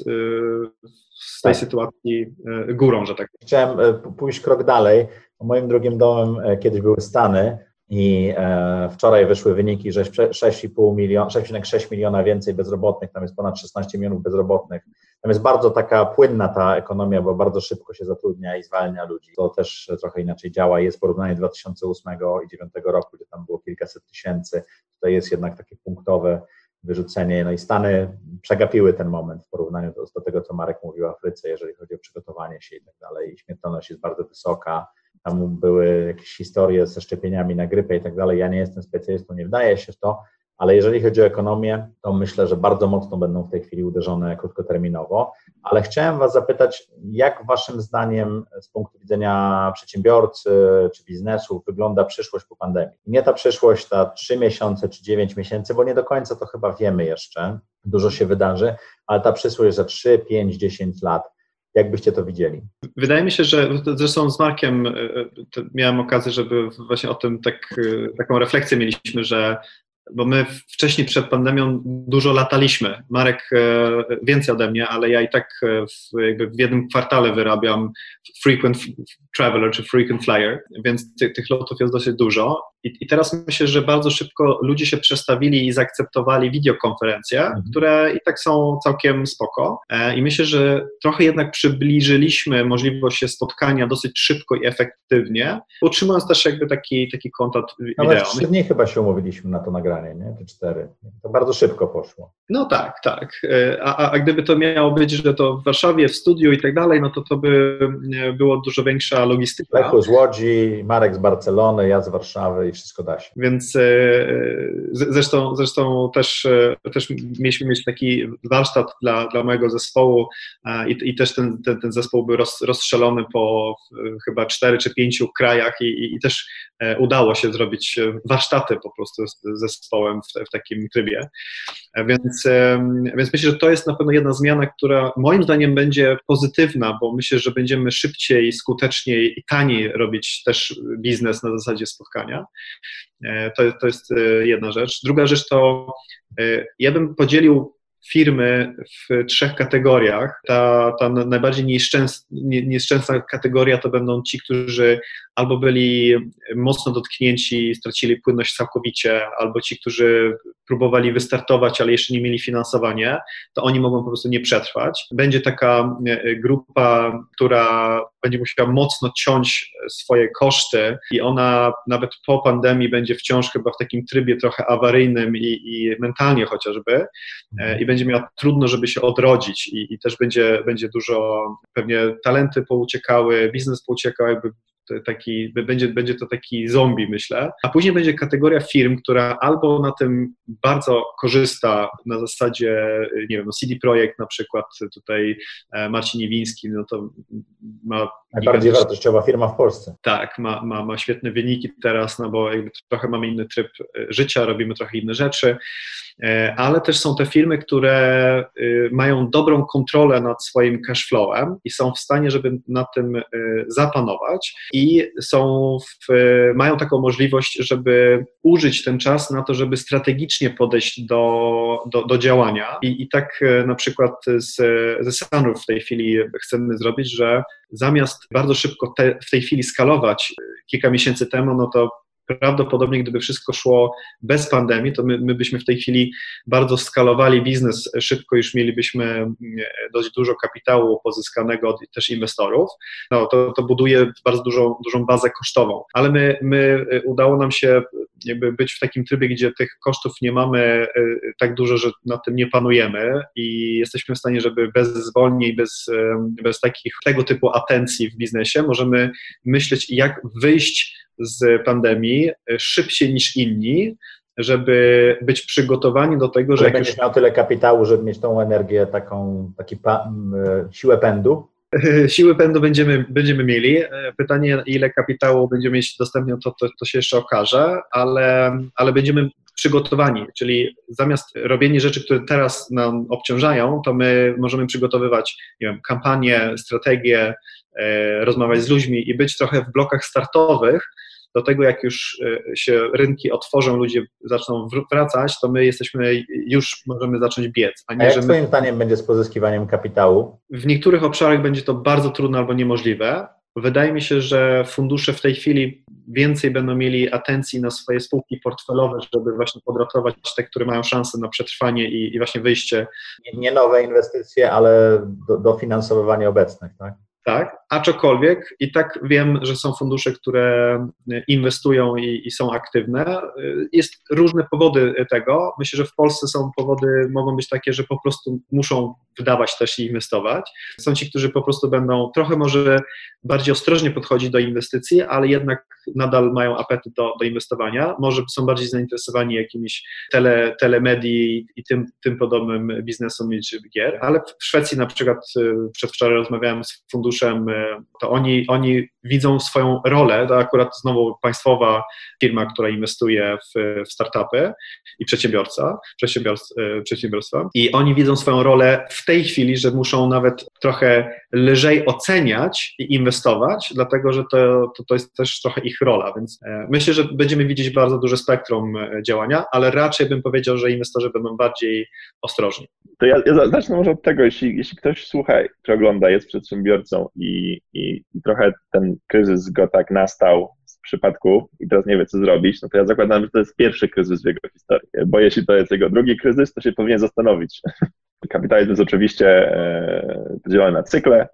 z tej tak. sytuacji górą, że tak Chciałem pójść krok dalej. Moim drugim domem kiedyś były Stany i e, wczoraj wyszły wyniki, że 6,5 miliona, 6,6 miliona więcej bezrobotnych, tam jest ponad 16 milionów bezrobotnych. Tam jest bardzo taka płynna ta ekonomia, bo bardzo szybko się zatrudnia i zwalnia ludzi. To też trochę inaczej działa. Jest porównanie 2008 i 2009 roku, gdzie tam było kilkaset tysięcy. Tutaj jest jednak takie punktowe wyrzucenie. No i Stany przegapiły ten moment w porównaniu do, do tego, co Marek mówił o Afryce, jeżeli chodzi o przygotowanie się i tak dalej. Śmiertelność jest bardzo wysoka tam były jakieś historie ze szczepieniami na grypę i tak dalej. Ja nie jestem specjalistą, nie wdaję się w to, ale jeżeli chodzi o ekonomię, to myślę, że bardzo mocno będą w tej chwili uderzone krótkoterminowo. Ale chciałem Was zapytać, jak Waszym zdaniem z punktu widzenia przedsiębiorcy czy biznesu wygląda przyszłość po pandemii? Nie ta przyszłość, ta 3 miesiące czy 9 miesięcy, bo nie do końca to chyba wiemy jeszcze, dużo się wydarzy, ale ta przyszłość za 3, 5, 10 lat jak byście to widzieli? Wydaje mi się, że zresztą z Markiem e, e, miałem okazję, żeby właśnie o tym tak, e, taką refleksję mieliśmy, że bo my wcześniej przed pandemią dużo lataliśmy. Marek więcej ode mnie, ale ja i tak w, w jednym kwartale wyrabiam frequent traveler czy frequent flyer, więc ty, tych lotów jest dosyć dużo. I, I, teraz myślę, że bardzo szybko ludzie się przestawili i zaakceptowali wideokonferencje, mhm. które i tak są całkiem spoko. E, I myślę, że trochę jednak przybliżyliśmy możliwość spotkania dosyć szybko i efektywnie, utrzymując też jakby taki, taki kontakt wideo. Nawet trzy dni chyba się umówiliśmy na to nagranie, nie? Te cztery. To bardzo szybko poszło. No tak, tak. E, a, a gdyby to miało być, że to w Warszawie, w studiu i tak dalej, no to to by e, było dużo większa logistyka. Lechu z Łodzi, Marek z Barcelony, ja z Warszawy i wszystko da się. Więc e, zresztą, zresztą też, e, też mieliśmy mieć taki warsztat dla, dla mojego zespołu i, i też ten, ten, ten zespół był roz, rozstrzelony po chyba cztery czy pięciu krajach i, i też e, udało się zrobić warsztaty po prostu z zespołem w, w takim trybie. Więc, więc myślę, że to jest na pewno jedna zmiana, która moim zdaniem będzie pozytywna, bo myślę, że będziemy szybciej, skuteczniej i taniej robić też biznes na zasadzie spotkania. E, to, to jest e, jedna rzecz. Druga rzecz to e, ja bym podzielił firmy w trzech kategoriach. Ta, ta najbardziej nieszczęsna kategoria to będą ci, którzy albo byli mocno dotknięci, stracili płynność całkowicie, albo ci, którzy próbowali wystartować, ale jeszcze nie mieli finansowania, to oni mogą po prostu nie przetrwać. Będzie taka e, grupa, która będzie musiała mocno ciąć swoje koszty i ona nawet po pandemii będzie wciąż chyba w takim trybie trochę awaryjnym i, i mentalnie chociażby e, i będzie miała trudno, żeby się odrodzić i, i też będzie, będzie dużo pewnie talenty pouciekały, biznes pouciekał, jakby taki, będzie, będzie to taki zombie, myślę. A później będzie kategoria firm, która albo na tym bardzo korzysta na zasadzie, nie wiem, no CD Projekt na przykład, tutaj e, Marcin Iwiński, no to ma... Najbardziej wartościowa firma w Polsce. Tak, ma, ma, ma świetne wyniki teraz, no bo jakby trochę mamy inny tryb e, życia, robimy trochę inne rzeczy. E, ale też są te firmy, które y, mają dobrą kontrolę nad swoim cashflowem i są w stanie, żeby na tym zapanować i są w, mają taką możliwość, żeby użyć ten czas na to, żeby strategicznie podejść do, do, do działania. I, I tak e, na przykład z, ze Sunroof w tej chwili chcemy zrobić, że zamiast bardzo szybko te, w tej chwili skalować kilka miesięcy temu, no to prawdopodobnie gdyby wszystko szło bez pandemii, to my, my byśmy w tej chwili bardzo skalowali biznes szybko, już mielibyśmy mm, dość dużo kapitału pozyskanego od też inwestorów. No, to, to buduje bardzo dużą, dużą bazę kosztową, ale my, my udało nam się jakby być w takim trybie, gdzie tych kosztów nie mamy y, tak dużo, że nad tym nie panujemy i jesteśmy w stanie, żeby bez zwolnień, bez, bez takich tego typu atencji w biznesie możemy myśleć, jak wyjść z pandemii szybciej niż inni, żeby być przygotowani do tego, że. Że będziesz już... miał tyle kapitału, żeby mieć tą energię, taką, taki pa, siłę pędu. Siły pędu będziemy, będziemy mieli. Pytanie, ile kapitału będziemy mieć dostępnie, to, to, to się jeszcze okaże, ale, ale będziemy przygotowani, czyli zamiast robienia rzeczy, które teraz nam obciążają, to my możemy przygotowywać nie wiem, kampanie, strategie, e, rozmawiać z ludźmi i być trochę w blokach startowych, do tego, jak już e, się rynki otworzą, ludzie zaczną wracać, to my jesteśmy, już możemy zacząć biec. A, nie, a jak że my... Twoim zdaniem będzie z pozyskiwaniem kapitału? W niektórych obszarach będzie to bardzo trudne albo niemożliwe. Wydaje mi się, że fundusze w tej chwili więcej będą mieli atencji na swoje spółki portfelowe, żeby właśnie podratować te, które mają szansę na przetrwanie i, i właśnie wyjście. Nie, nie nowe inwestycje, ale do, dofinansowywanie obecnych, tak? tak, aczkolwiek i tak wiem, że są fundusze, które inwestują i, i, są aktywne. Jest różne powody tego. Myślę, że w Polsce są powody, mogą być takie, że po prostu muszą wydawać też i inwestować. Są ci, którzy po prostu będą trochę może bardziej ostrożnie podchodzić do inwestycji, ale jednak nadal mają apetyt do, do inwestowania. Może są bardziej zainteresowani jakimiś tele, telemedii i tym, tym podobnym biznesem czy gier, ale w Szwecji na przykład y, przedwczoraj rozmawiałem z funduszem, y, to oni, oni widzą swoją rolę, to akurat znowu państwowa firma, która inwestuje w, w startupy i przedsiębiorca, przedsiębiorstwa, y, przedsiębiorstwa i oni widzą swoją rolę w tej chwili, że muszą nawet trochę lżej oceniać i inwestować, dlatego że to, to, to jest też trochę ich rola, więc e, myślę, że będziemy widzieć bardzo duże spektrum e, działania, ale raczej bym powiedział, że inwestorzy będą bardziej ostrożni. To ja, ja zacznę może od tego, jeśli, jeśli ktoś słucha czy ogląda, jest przedsiębiorcą i, i, i trochę ten kryzys go tak nastał w przypadku i teraz nie wie, co zrobić, no to ja zakładam, że to jest pierwszy kryzys w jego historii, bo jeśli to jest jego drugi kryzys, to się powinien zastanowić. Kapitalizm jest oczywiście e, podzielony na cykle.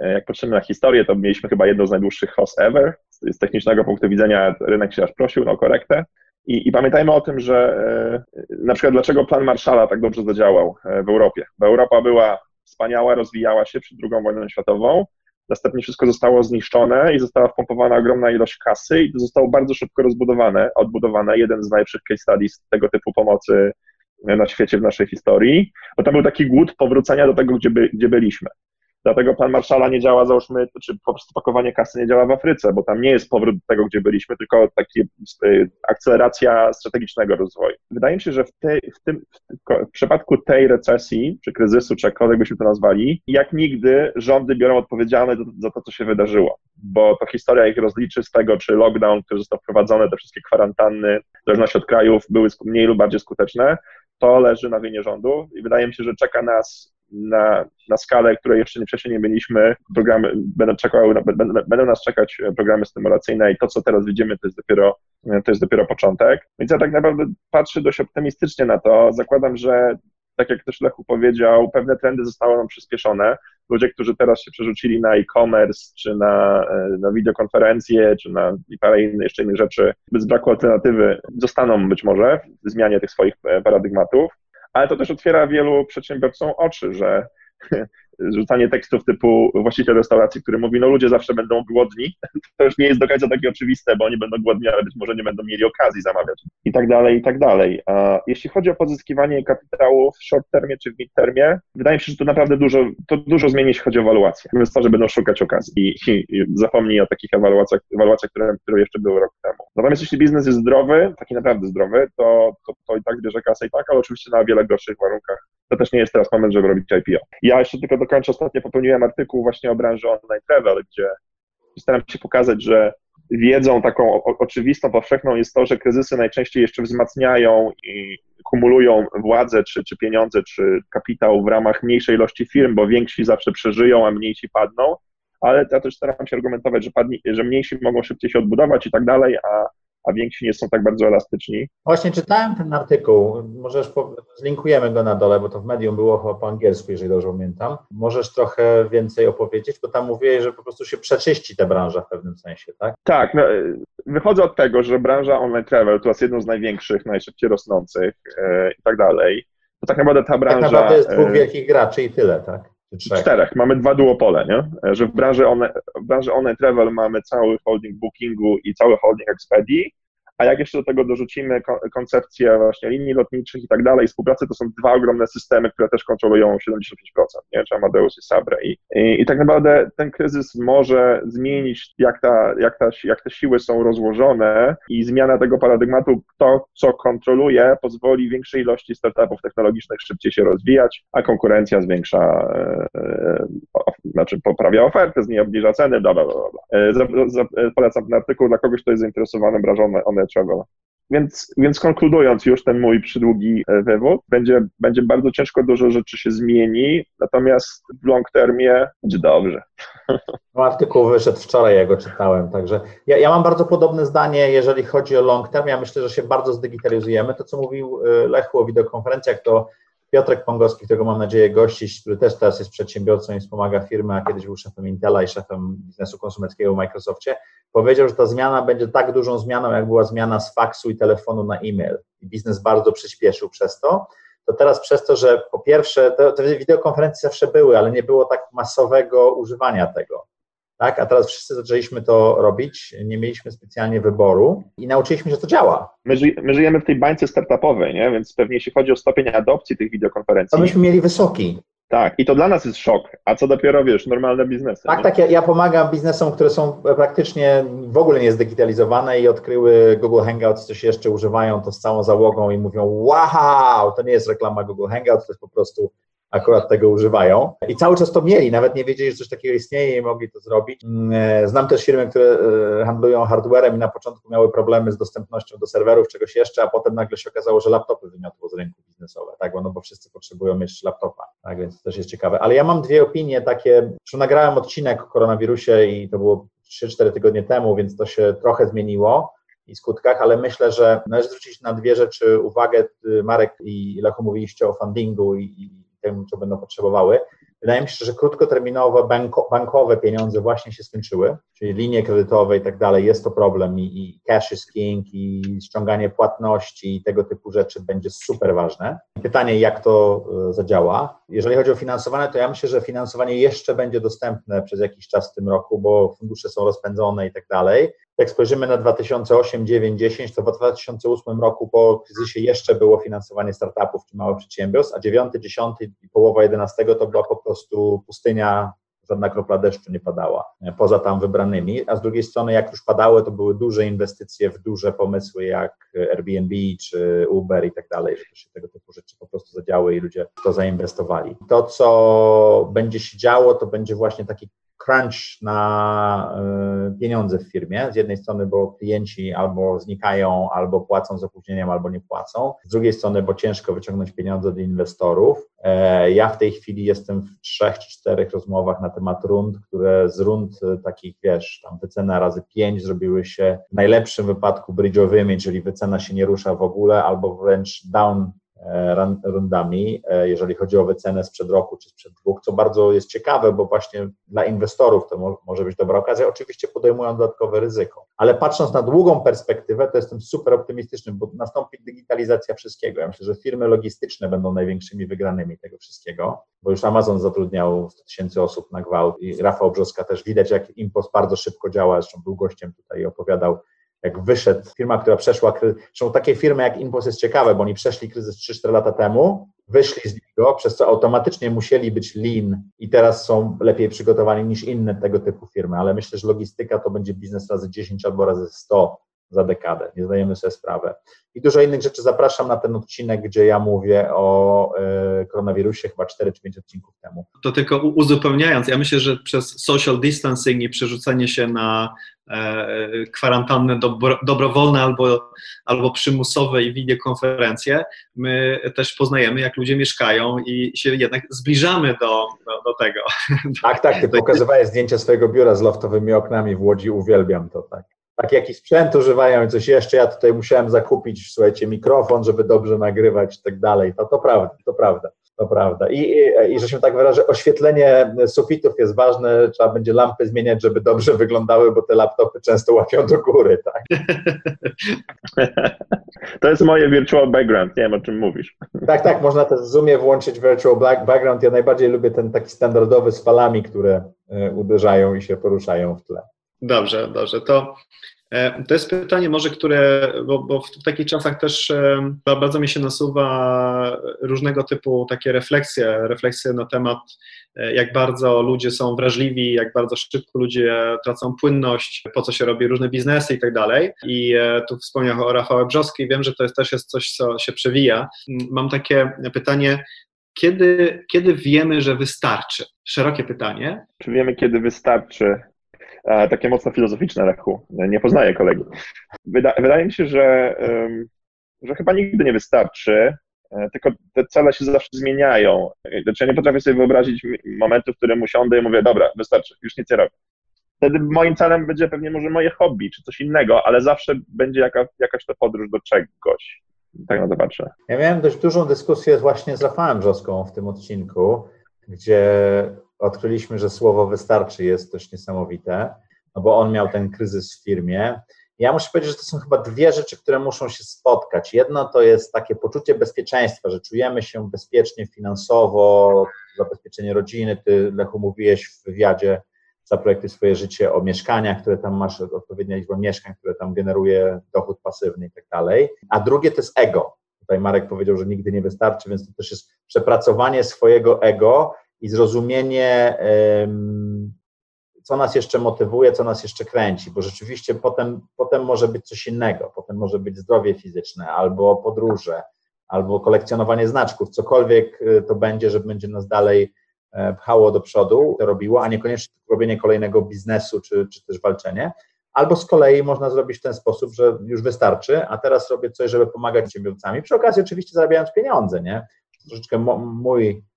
E, jak patrzymy na historię, to mieliśmy chyba jedną z najdłuższych host ever. Z technicznego punktu widzenia rynek się aż prosił o korektę. I, I, pamiętajmy o tym, że e, na przykład dlaczego plan Marszala tak dobrze zadziałał w Europie. Bo Europa była wspaniała, rozwijała się przed II wojną światową, następnie wszystko zostało zniszczone i została wpompowana ogromna ilość kasy i to zostało bardzo szybko rozbudowane, odbudowane. Jeden z najlepszych case studies tego typu pomocy na świecie w naszej historii, bo to był taki głód powrócenia do tego, gdzie, by, gdzie byliśmy. Dlatego plan Marszala nie działa, załóżmy, czy po prostu pakowanie kasy nie działa w Afryce, bo tam nie jest powrót do tego, gdzie byliśmy, tylko taka akceleracja strategicznego rozwoju. Wydaje mi się, że w, w, tym, w, przypadku tej recesji, czy kryzysu, czy jakkolwiek byśmy to nazwali, jak nigdy rządy biorą odpowiedzialność za to, co się wydarzyło, bo to historia ich rozliczy z tego, czy lockdown, który został wprowadzony, te wszystkie kwarantanny, w zależności od krajów, były mniej lub bardziej skuteczne, to leży na winie rządu i wydaje mi się, że czeka nas na, na skalę, której jeszcze nie, wcześniej nie mieliśmy. Programy, będą, czekały, będą, nas czekać programy stymulacyjne i to, co teraz widzimy, to jest dopiero, to jest dopiero początek. Więc ja tak naprawdę patrzę dość optymistycznie na to. Zakładam, że tak jak też Lechu powiedział, pewne trendy zostały nam przyspieszone. Ludzie, którzy teraz się przerzucili na e-commerce, czy na, na wideokonferencje, czy na parę innych, jeszcze innych rzeczy, bez braku alternatywy, zostaną być może w zmianie tych swoich paradygmatów ale to też otwiera wielu przedsiębiorcom oczy, że rzucanie tekstów typu właściciel restauracji, który mówi, no ludzie zawsze będą głodni, to już nie jest do końca takie oczywiste, bo oni będą głodni, ale być może nie będą mieli okazji zamawiać i tak dalej, i tak dalej. A jeśli chodzi o pozyskiwanie kapitału w short termie czy w mid termie, wydaje mi się, że to naprawdę dużo, to dużo zmieni, jeśli chodzi o ewaluację. Inwestorzy będą szukać okazji i, i, zapomnij o takich ewaluacjach, ewaluacjach które, które jeszcze były rok temu. Natomiast jeśli biznes jest zdrowy, taki naprawdę zdrowy, to, to, to i tak bierze kasę i tak, ale oczywiście na wiele gorszych warunkach. To też nie jest teraz moment, żeby robić IPO. Ja jeszcze tylko dokończę. Ostatnio popełniłem artykuł właśnie o branży online travel, gdzie staram się pokazać, że wiedzą taką oczywistą, powszechną jest to, że kryzysy najczęściej jeszcze wzmacniają i kumulują władzę, czy, czy pieniądze, czy kapitał w ramach mniejszej ilości firm, bo więksi zawsze przeżyją, a mniejsi padną, ale ja też staram się argumentować, że, że mniejsi mogą szybciej się odbudować i tak dalej, a a więksi nie są tak bardzo elastyczni. Właśnie czytałem ten artykuł, możesz, po, zlinkujemy go na dole, bo to w medium było po angielsku, jeżeli dobrze pamiętam. Możesz trochę więcej opowiedzieć, bo tam mówiłeś, że po prostu się przeczyści ta branża w pewnym sensie, tak? Tak, no, wychodzę od tego, że branża online travel to jest jedną z największych, najszybciej rosnących e, i tak dalej. To tak naprawdę ta branża... Tak naprawdę jest dwóch e, wielkich graczy i tyle, tak? Trzech. Czterech. Mamy dwa duopole, nie? Że w branży, one, w branży One Travel mamy cały holding Bookingu i cały holding Expedii, a jak jeszcze do tego dorzucimy koncepcję właśnie linii lotniczych i tak dalej, współpracy, to są dwa ogromne systemy, które też kontrolują 75%, nie? czy Amadeus i Sabre. I, i, I, tak naprawdę ten kryzys może zmienić, jak, ta, jak, ta, jak te siły są rozłożone i zmiana tego paradygmatu, to co kontroluje, pozwoli większej ilości startupów technologicznych szybciej się rozwijać, a konkurencja zwiększa, e, e, znaczy poprawia ofertę, z niej obniża ceny, bla, bla, bla. E, polecam ten artykuł dla kogoś, kto jest zainteresowany branżą one travel. Więc, więc konkludując już ten mój przydługi e, wywód, będzie, będzie bardzo ciężko, dużo rzeczy się zmieni, natomiast w long termie będzie dobrze. No, artykuł wyszedł wczoraj, ja go czytałem, także ja, ja mam bardzo podobne zdanie, jeżeli chodzi o long term. Ja myślę, że się bardzo zdigitalizujemy. To, co mówił e, Lechu o wideokonferencjach, to Piotrek Pongowski, którego mam nadzieję gościć, który też teraz jest przedsiębiorcą i wspomaga firmę, a kiedyś był szefem Intela i szefem biznesu konsumenckiego w Microsoftie, powiedział, że ta zmiana będzie tak dużą zmianą, jak była zmiana z faksu i telefonu na e-mail. Biznes bardzo przyspieszył przez to. To teraz przez to, że po pierwsze, te, te wideokonferencje zawsze były, ale nie było tak masowego używania tego tak? A teraz wszyscy zaczęliśmy to robić, nie mieliśmy specjalnie wyboru i nauczyliśmy się, że to działa. My, ży my żyjemy w tej bańce startupowej, nie? więc pewnie jeśli chodzi o stopień adopcji tych wideokonferencji. To myśmy mieli wysoki. Tak, i to dla nas jest szok, a co dopiero, wiesz, normalne biznesy. Tak, nie? tak, ja, ja, pomagam biznesom, które są praktycznie w ogóle nie zdigitalizowane i odkryły Google Hangouts, coś jeszcze używają to z całą załogą i mówią, wow, to nie jest reklama Google Hangouts, to jest po prostu akurat tego używają. I cały czas to mieli, nawet nie wiedzieli, że coś takiego istnieje i mogli to zrobić. Mm, e, znam też firmy, które e, handlują hardwarem i na początku miały problemy z dostępnością do serwerów, czegoś jeszcze, a potem nagle się okazało, że laptopy wymiotło z rynku biznesowe, tak, no bo wszyscy potrzebują mieć laptopa, tak, więc to też jest ciekawe. Ale ja mam dwie opinie takie, że nagrałem odcinek o koronawirusie i to było 3-4 tygodnie temu, więc to się trochę zmieniło i skutkach, ale myślę, że należy zwrócić na dwie rzeczy uwagę. Marek i Lechu mówiliście o fundingu i, tym, co będą potrzebowały. Wydaje mi się, że krótkoterminowe banko, bankowe pieniądze właśnie się skończyły, czyli linie kredytowe i tak dalej, jest to problem i, i cash is king i ściąganie płatności i tego typu rzeczy będzie super ważne. Pytanie, jak to e, zadziała. Jeżeli chodzi o finansowanie, to ja myślę, że finansowanie jeszcze będzie dostępne przez jakiś czas w tym roku, bo fundusze są rozpędzone i tak dalej. Jak spojrzymy na 2008, 9, 10, to w 2008 roku po kryzysie jeszcze było finansowanie startupów czy małych przedsiębiorstw, a 9, 10 i połowa 11 to była po prostu pustynia, żadna kropla deszczu nie padała, poza tam wybranymi, a z drugiej strony jak już padały, to były duże inwestycje w duże pomysły jak Airbnb czy Uber i tak dalej, że się tego typu rzeczy po prostu zadziały i ludzie w to zainwestowali. To, co będzie się działo, to będzie właśnie taki crunch na y, pieniądze w firmie. Z jednej strony, bo klienci albo znikają, albo płacą z opóźnieniem, albo nie płacą. Z drugiej strony, bo ciężko wyciągnąć pieniądze od inwestorów. E, ja w tej chwili jestem w trzech czy czterech rozmowach na temat rund, które z rund e, takich, wiesz, tam wycena razy pięć zrobiły się w najlepszym wypadku bridge'owymi, czyli wycena się nie rusza w ogóle, albo wręcz down E, rundami, e, jeżeli chodzi o wycenę sprzed roku czy sprzed dwóch, co bardzo jest ciekawe, bo właśnie dla inwestorów to może być dobra okazja. Oczywiście podejmują dodatkowe ryzyko, ale patrząc na długą perspektywę, to jestem super optymistyczny, bo nastąpi digitalizacja wszystkiego. Ja myślę, że firmy logistyczne będą największymi wygranymi tego wszystkiego, bo już Amazon zatrudniał 100 tysięcy osób na gwałt i Rafał Brzoska też widać, jak Impos bardzo szybko działa, zresztą był gościem tutaj i opowiadał jak wyszedł, firma, która przeszła kryzys, zresztą takie firmy jak Impulse jest ciekawe, bo oni przeszli kryzys 3-4 lata temu, wyszli z niego, przez co automatycznie musieli być lean i teraz są lepiej przygotowani niż inne tego typu firmy, ale myślę, że logistyka to będzie biznes razy 10 albo razy 100 za dekadę, nie zdajemy sobie sprawy. I dużo innych rzeczy zapraszam na ten odcinek, gdzie ja mówię o y, koronawirusie chyba 4 czy 5 odcinków temu. To tylko uzupełniając, ja myślę, że przez social distancing i przerzucenie się na kwarantannę dobro, dobrowolne albo, albo przymusowe i wideokonferencje, my też poznajemy, jak ludzie mieszkają i się jednak zbliżamy do, do, do tego. Tak, tak, ty pokazywałeś zdjęcia swojego biura z loftowymi oknami w Łodzi, uwielbiam to, tak tak jaki sprzęt używają i coś jeszcze. Ja tutaj musiałem zakupić, słuchajcie, mikrofon, żeby dobrze nagrywać i tak dalej. To, to prawda, to prawda. To prawda. I, i, I że się tak wyrażę, oświetlenie sufitów jest ważne, trzeba będzie lampy zmieniać, żeby dobrze wyglądały, bo te laptopy często łapią do góry, tak? To jest moje virtual background, nie wiem o czym mówisz. Tak, tak, można też w Zoomie włączyć virtual background. Ja najbardziej lubię ten taki standardowy z falami, które e, uderzają i się poruszają w tle. Dobrze, dobrze. To, to jest pytanie może, które, bo, bo w takich czasach też e, bardzo mi się nasuwa różnego typu takie refleksje, refleksje na temat e, jak bardzo ludzie są wrażliwi, jak bardzo szybko ludzie tracą płynność, po co się robi różne biznesy i tak dalej. I tu wspomniał o Rafale Brzoskiej, wiem, że to jest, też jest coś, co się przewija. Mam takie pytanie, kiedy, kiedy wiemy, że wystarczy? Szerokie pytanie. Czy wiemy, kiedy wystarczy? Takie mocno filozoficzne, Lechu. Nie poznaję kolegi. Wyda wydaje mi się, że, że chyba nigdy nie wystarczy, e, tylko te cele się zawsze zmieniają. Znaczy ja nie potrafię sobie wyobrazić momentu, w którym usiądę i mówię, dobra, wystarczy, już nic nie robię. Wtedy moim celem będzie pewnie może moje hobby, czy coś innego, ale zawsze będzie jaka, jakaś to podróż do czegoś. Tak na to patrzę. Ja miałem dość dużą dyskusję właśnie z Rafałem Brzoską w tym odcinku, gdzie odkryliśmy, że słowo wystarczy jest dość niesamowite, no bo on miał ten kryzys w firmie. Ja muszę powiedzieć, że to są chyba dwie rzeczy, które muszą się spotkać. Jedno to jest takie poczucie bezpieczeństwa, że czujemy się bezpiecznie finansowo, zabezpieczenie rodziny. Ty, Lechu, mówiłeś w wywiadzie za projekty swoje życie o mieszkaniach, które tam masz, odpowiednia liczba mieszkań, które tam generuje dochód pasywny i tak dalej. A drugie to jest ego. Tutaj Marek powiedział, że nigdy nie wystarczy, więc to też jest przepracowanie swojego ego i zrozumienie, co nas jeszcze motywuje, co nas jeszcze kręci, bo rzeczywiście potem, potem może być coś innego, potem może być zdrowie fizyczne, albo podróże, albo kolekcjonowanie znaczków, cokolwiek y, to będzie, że będzie nas dalej e, pchało do przodu, robiło, a niekoniecznie robienie kolejnego biznesu, czy, czy też walczenie. Albo z kolei można zrobić w ten sposób, że już wystarczy, a teraz robię coś, żeby pomagać przedsiębiorcami. Przy okazji oczywiście zarabiając pieniądze, nie? Troszeczkę mój E,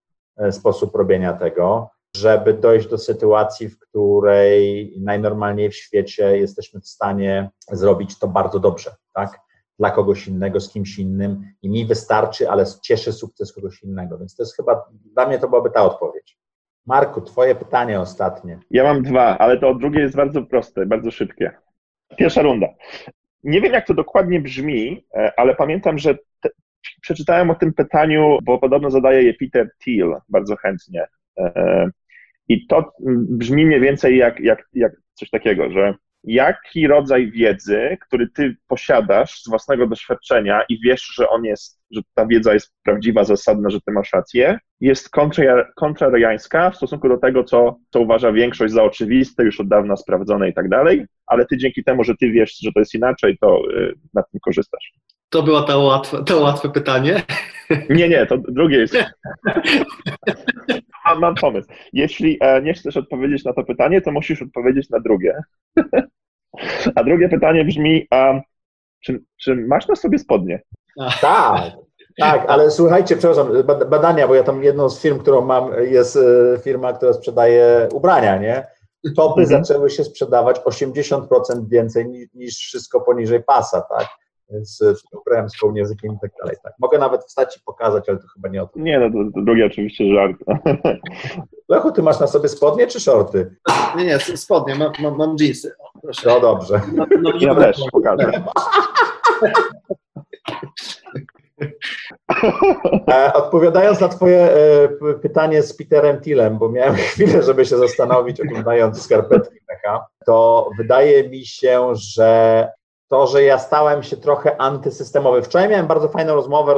sposób robienia tego, żeby dojść do sytuacji, w której najnormalniej w świecie jesteśmy w stanie zrobić to bardzo dobrze, tak? Dla kogoś innego, z kimś innym i mi wystarczy, ale cieszy sukces kogoś innego. Więc to jest chyba, dla mnie to byłaby ta odpowiedź. Marku, twoje pytanie ostatnie. Ja mam dwa, ale to drugie jest bardzo proste, bardzo szybkie. Pierwsza runda. Nie wiem, jak to dokładnie brzmi, e, ale pamiętam, że przeczytałem o tym pytaniu, bo podobno zadaje je Peter Thiel bardzo chętnie. E, I to brzmi mniej więcej jak, jak, jak coś takiego, że jaki rodzaj wiedzy, który ty posiadasz z własnego doświadczenia i wiesz, że on jest, że ta wiedza jest prawdziwa, zasadna, że ty masz rację, jest kontrariańska w stosunku do tego, co, co uważa większość za oczywiste, już od dawna sprawdzone i tak dalej, ale ty dzięki temu, że ty wiesz, że to jest inaczej, to y, nad tym korzystasz. To było to łatwe, to łatwe pytanie. Nie, nie, to drugie jest. Mam, mam pomysł. Jeśli e, nie chcesz odpowiedzieć na to pytanie, to musisz odpowiedzieć na drugie. A drugie pytanie brzmi, a, czy, czy masz na sobie spodnie? Tak, tak, ale słuchajcie, przepraszam, badania, bo ja tam jedną z firm, którą mam, jest e, firma, która sprzedaje ubrania, nie? Topy mhm. zaczęły się sprzedawać 80% więcej niż, niż wszystko poniżej pasa, tak? Z, z ubrałem, z kołnierzykiem i tak dalej. Tak. Mogę nawet wstać i pokazać, ale to chyba nie o to. Nie, no to, to drugi oczywiście żart. Lechu, ty masz na sobie spodnie czy shorty? Nie, nie, spodnie, mam, mam, mam jeansy. Proszę. No dobrze. No, no, ja też pokażę. E, odpowiadając na Twoje e, pytanie z Peterem Tillem, bo miałem chwilę, żeby się zastanowić, oglądając skarpetki Mecha, to wydaje mi się, że to, że ja stałem się trochę antysystemowy. Wczoraj miałem bardzo fajną rozmowę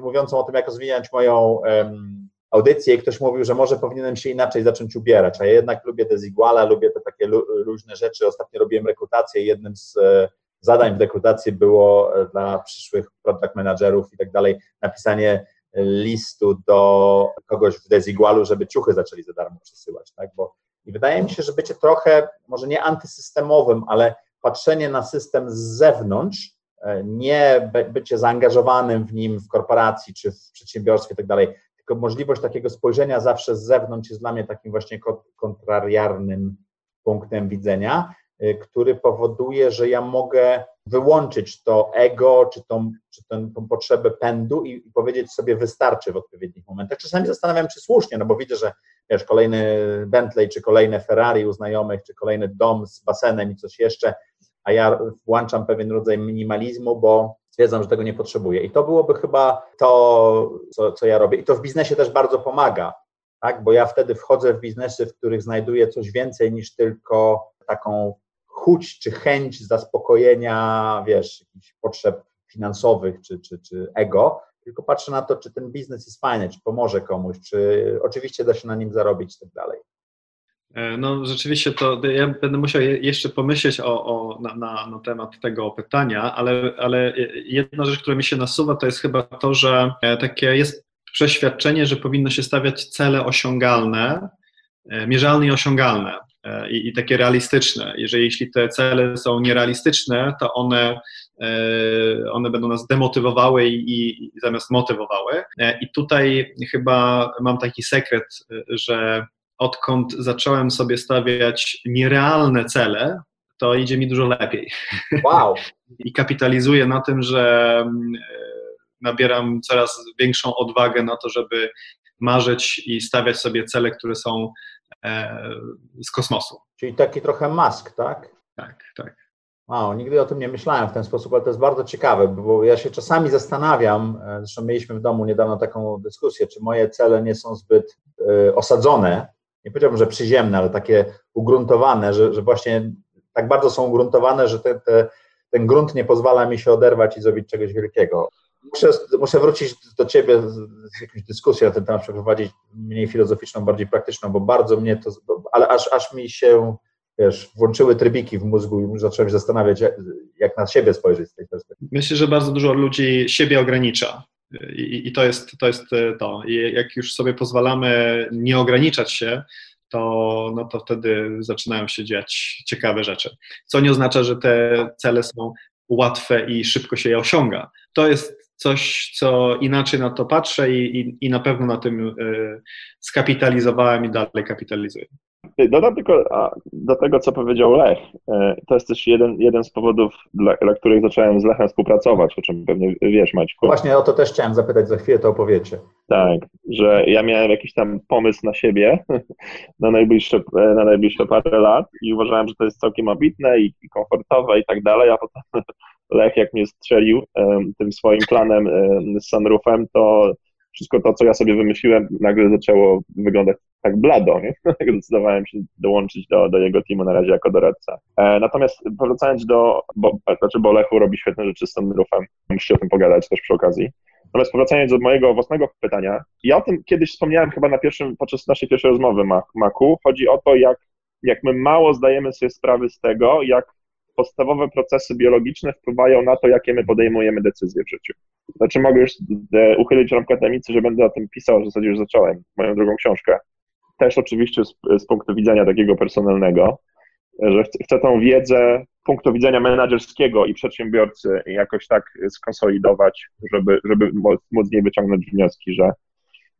mówiącą o tym, jak rozwijać moją um, audycję i ktoś mówił, że może powinienem się inaczej zacząć ubierać, a ja jednak lubię Desiguala, lubię te takie różne rzeczy. Ostatnio robiłem rekrutację i jednym z e, zadań w rekrutacji było e, dla przyszłych product managerów i tak dalej napisanie listu do kogoś w Desigualu, żeby ciuchy zaczęli za darmo przesyłać, tak? Bo i wydaje mi się, że bycie trochę, może nie antysystemowym, ale patrzenie na system z zewnątrz, e, nie bycie zaangażowanym w nim w korporacji czy w przedsiębiorstwie i tak tylko możliwość takiego spojrzenia zawsze z zewnątrz jest dla mnie takim właśnie kontrariarnym punktem widzenia, e, który powoduje, że ja mogę wyłączyć to ego, czy tą, czy tą, tą potrzebę pędu i, i, powiedzieć sobie wystarczy w odpowiednich momentach. Czasami zastanawiam, czy słusznie, no bo widzę, że wiesz, kolejny Bentley, czy kolejne Ferrari u znajomych, czy kolejny dom z basenem i coś jeszcze, a ja włączam pewien rodzaj minimalizmu, bo stwierdzam, że tego nie potrzebuję. I to byłoby chyba to, co, co ja robię. I to w biznesie też bardzo pomaga, tak? bo ja wtedy wchodzę w biznesy, w których znajduję coś więcej niż tylko taką chuć czy chęć zaspokojenia, wiesz, jakichś potrzeb finansowych czy, czy, czy ego, tylko patrzę na to, czy ten biznes jest fajny, czy pomoże komuś, czy oczywiście da się na nim zarobić i tak dalej. E, no rzeczywiście to ja będę musiał jeszcze pomyśleć o, o na, na, na, temat tego pytania, ale, ale jedna rzecz, która mi się nasuwa, to jest chyba to, że e, takie jest przeświadczenie, że powinno się stawiać cele osiągalne, e, mierzalne i osiągalne i, i takie realistyczne. Jeżeli jeśli te cele są nierealistyczne, to one one będą nas demotywowały i, i, zamiast motywowały. I tutaj chyba mam taki sekret, że odkąd zacząłem sobie stawiać nierealne cele, to idzie mi dużo lepiej. Wow. I kapitalizuję na tym, że mm, nabieram coraz większą odwagę na to, żeby marzyć i stawiać sobie cele, które są e, z kosmosu. Czyli taki trochę mask, tak? Tak, tak. Wow, nigdy o tym nie myślałem w ten sposób, ale to jest bardzo ciekawe, bo ja się czasami zastanawiam, e, zresztą mieliśmy w domu niedawno taką dyskusję, czy moje cele nie są zbyt osadzone nie powiedziałbym, że przyziemne, ale takie ugruntowane, że, że właśnie tak bardzo są ugruntowane, że te, te, ten grunt nie pozwala mi się oderwać i zrobić czegoś wielkiego. Muszę, muszę wrócić do Ciebie z, jakąś dyskusją na ten temat, przeprowadzić mniej filozoficzną, bardziej praktyczną, bo bardzo mnie to, ale aż, aż mi się, wiesz, włączyły trybiki w mózgu i zacząłem się zastanawiać, jak, jak na siebie spojrzeć z tej perspektywy. Myślę, że bardzo dużo ludzi siebie ogranicza i, I, to, jest, to jest e, to. I jak już sobie pozwalamy nie ograniczać się, to, no to wtedy zaczynają się dziać ciekawe rzeczy. Co nie oznacza, że te cele są łatwe i szybko się je osiąga. To jest coś, co inaczej na to patrzę i, i, i na pewno na tym y, skapitalizowałem i dalej kapitalizuję. Dodam tylko do tego, co powiedział Lech. E, to jest też jeden, jeden z powodów, dla, dla których zacząłem z Lechem współpracować, o czym pewnie wiesz, Maćku. Właśnie o to też chciałem zapytać, za chwilę to opowiecie. Tak, że ja miałem jakiś tam pomysł na siebie na najbliższe, na najbliższe parę lat i uważałem, że to jest całkiem ambitne i, i komfortowe i tak dalej, a potem Lech jak mnie strzelił tym swoim planem z sunroofem, to wszystko to, co ja sobie wymyśliłem, nagle zaczęło wyglądać tak blado, nie? Zdecydowałem się dołączyć do, do jego teamu na razie jako doradca. E, natomiast wracając do, bo, znaczy, bo Lechu robi świetne rzeczy z Sunroofem, musicie o tym pogadać też przy okazji. Natomiast powracając do mojego własnego pytania, ja o tym kiedyś wspomniałem chyba na pierwszym, podczas naszej pierwszej rozmowy, Maku. Chodzi o to, jak, jak my mało zdajemy sobie sprawy z tego, jak podstawowe procesy biologiczne wpływają na to, jakie my podejmujemy decyzje w życiu. Znaczy mogę już e, uchylić rąbkę tajemnicy, że będę o tym pisał, w zasadzie już zacząłem moją drugą książkę. Też oczywiście z, z punktu widzenia takiego personalnego, że chcę, chcę tą wiedzę punktu widzenia menedżerskiego i przedsiębiorcy jakoś tak skonsolidować, żeby, żeby móc z niej wyciągnąć wnioski, że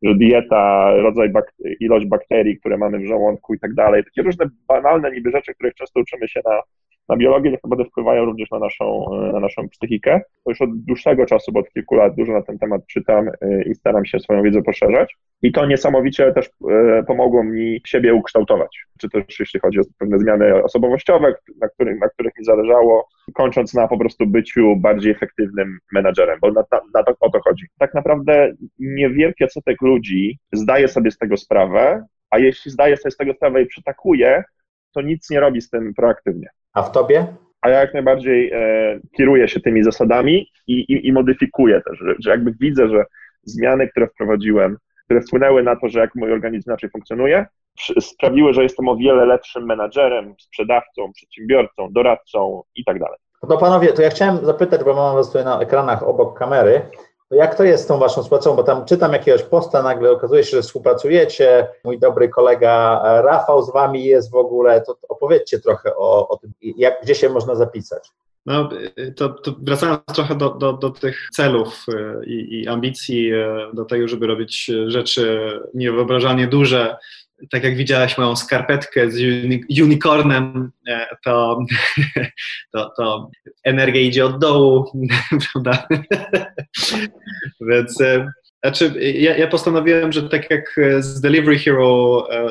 że dieta, rodzaj bak ilość bakterii, które mamy w żołądku i tak dalej, takie różne banalne niby rzeczy, których często uczymy się na, na biologii, tak naprawdę wpływają również na naszą, na naszą psychikę. To już od dłuższego czasu, bo od kilku lat dużo na ten temat czytam y, i staram się swoją wiedzę poszerzać. I to niesamowicie też y, pomogło mi siebie ukształtować, czy też jeśli chodzi o pewne zmiany osobowościowe, na których, na których mi zależało, kończąc na po prostu byciu bardziej efektywnym menadżerem, bo na, na to, o to chodzi. Tak naprawdę niewielki odsetek ludzi zdaje sobie z tego sprawę, a jeśli zdaje sobie z tego sprawę i przytakuje, to nic nie robi z tym proaktywnie. A w tobie? A ja jak najbardziej e, kieruję się tymi zasadami i, i, i modyfikuję też, że, że jakby widzę, że zmiany, które wprowadziłem, które wpłynęły na to, że jak mój organizm inaczej funkcjonuje, sprawiły, że jestem o wiele lepszym menadżerem, sprzedawcą, przedsiębiorcą, doradcą i tak dalej. No panowie, to ja chciałem zapytać, bo mam was tutaj na ekranach obok kamery, jak to jest z tą waszą współpracą? Bo tam czytam jakiegoś posta, nagle okazuje się, że współpracujecie. Mój dobry kolega Rafał z wami jest w ogóle. To opowiedzcie trochę o, o tym, jak, gdzie się można zapisać. No, to, to wracając trochę do, do, do tych celów y, i, i, ambicji, do tego, żeby robić rzeczy niewyobrażalnie duże, tak jak widziałaś moją skarpetkę z unicornem, e, to, to, to energia idzie od dołu, prawda? Więc e, znaczy, ja, ja, postanowiłem, że tak jak z Delivery Hero, e,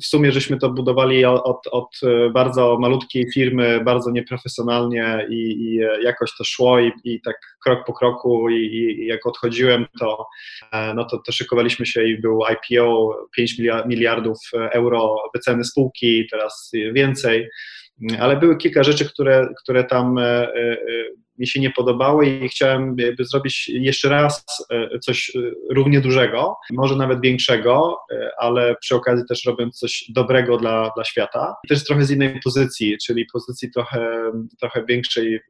w sumie żeśmy to budowali od, od bardzo malutkiej firmy, bardzo nieprofesjonalnie i, i jakoś to szło i, i tak krok po kroku i, i, jak odchodziłem, to, e, no to, to szykowaliśmy się i był IPO 5 miliardów euro wyceny spółki, teraz więcej, ale były kilka rzeczy, które, które tam e, mi się nie podobały i chciałem jakby zrobić jeszcze raz e, coś e, równie dużego, może nawet większego, e, ale przy okazji też robiąc coś dobrego dla, dla świata. Też trochę z innej pozycji, czyli pozycji trochę, trochę większej,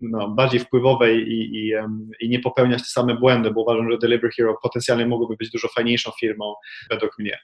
no, bardziej wpływowej i, i, i nie popełniać te same błędy, bo uważam, że Delivery Hero potencjalnie mogłoby być dużo fajniejszą firmą według mnie.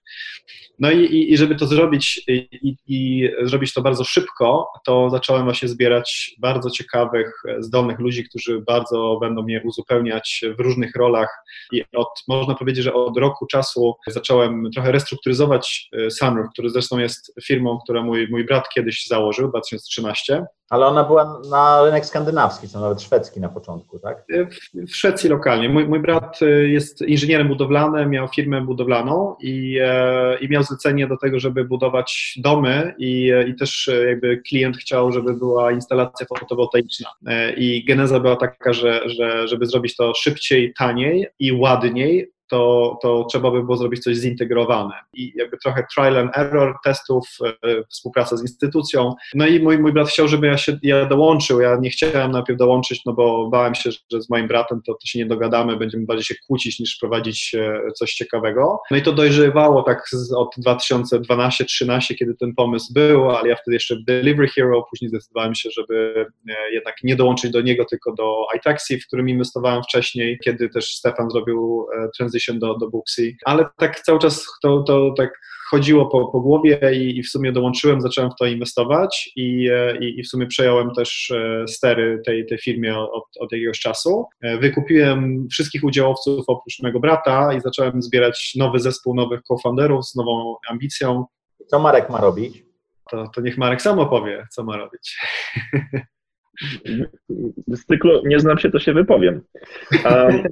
No i, i, i żeby to zrobić i, i zrobić to bardzo szybko, to zacząłem właśnie zbierać bardzo ciekawych zdolnych ludzi, którzy bardzo będą mnie uzupełniać w różnych rolach. I od, można powiedzieć, że od roku czasu zacząłem trochę restrukturyzować e, Sunroof, który zresztą jest firmą, którą mój, mój brat kiedyś założył, 2013 ale ona była na rynek skandynawski, co nawet szwedzki na początku, tak? W, w Szwecji lokalnie. Mój, mój, brat y, jest inżynierem budowlanym, miał firmę budowlaną i, e, i miał zlecenie do tego, żeby budować domy i, i też e, jakby klient chciał, żeby była instalacja fotowoltaiczna. E, I geneza była taka, że, że żeby zrobić to szybciej, taniej i ładniej, to, to trzeba by było zrobić coś zintegrowane. I jakby trochę trial and error testów, e, współpraca z instytucją. No i mój, mój brat chciał, żeby ja się ja dołączył. Ja nie chciałem najpierw dołączyć, no bo bałem się, że z moim bratem to, to się nie dogadamy, będziemy bardziej się kłócić niż prowadzić e, coś ciekawego. No i to dojrzewało tak od 2012-13, kiedy ten pomysł był, ale ja wtedy jeszcze w Delivery Hero, później zdecydowałem się, żeby e, jednak nie dołączyć do niego, tylko do iTaxi, w którym inwestowałem wcześniej, kiedy też Stefan zrobił transition transition do, do Booksy, ale tak cały czas to, to tak chodziło po, po głowie i, i, w sumie dołączyłem, zacząłem w to inwestować i, e, i, i, w sumie przejąłem też e, stery tej, tej firmie od, od jakiegoś czasu. E, wykupiłem wszystkich udziałowców oprócz mojego brata i zacząłem zbierać nowy zespół nowych co-founderów z nową ambicją. Co Marek ma robić? To, to niech Marek sam opowie, co ma robić. Z cyklu nie znam się, to się wypowiem. Um,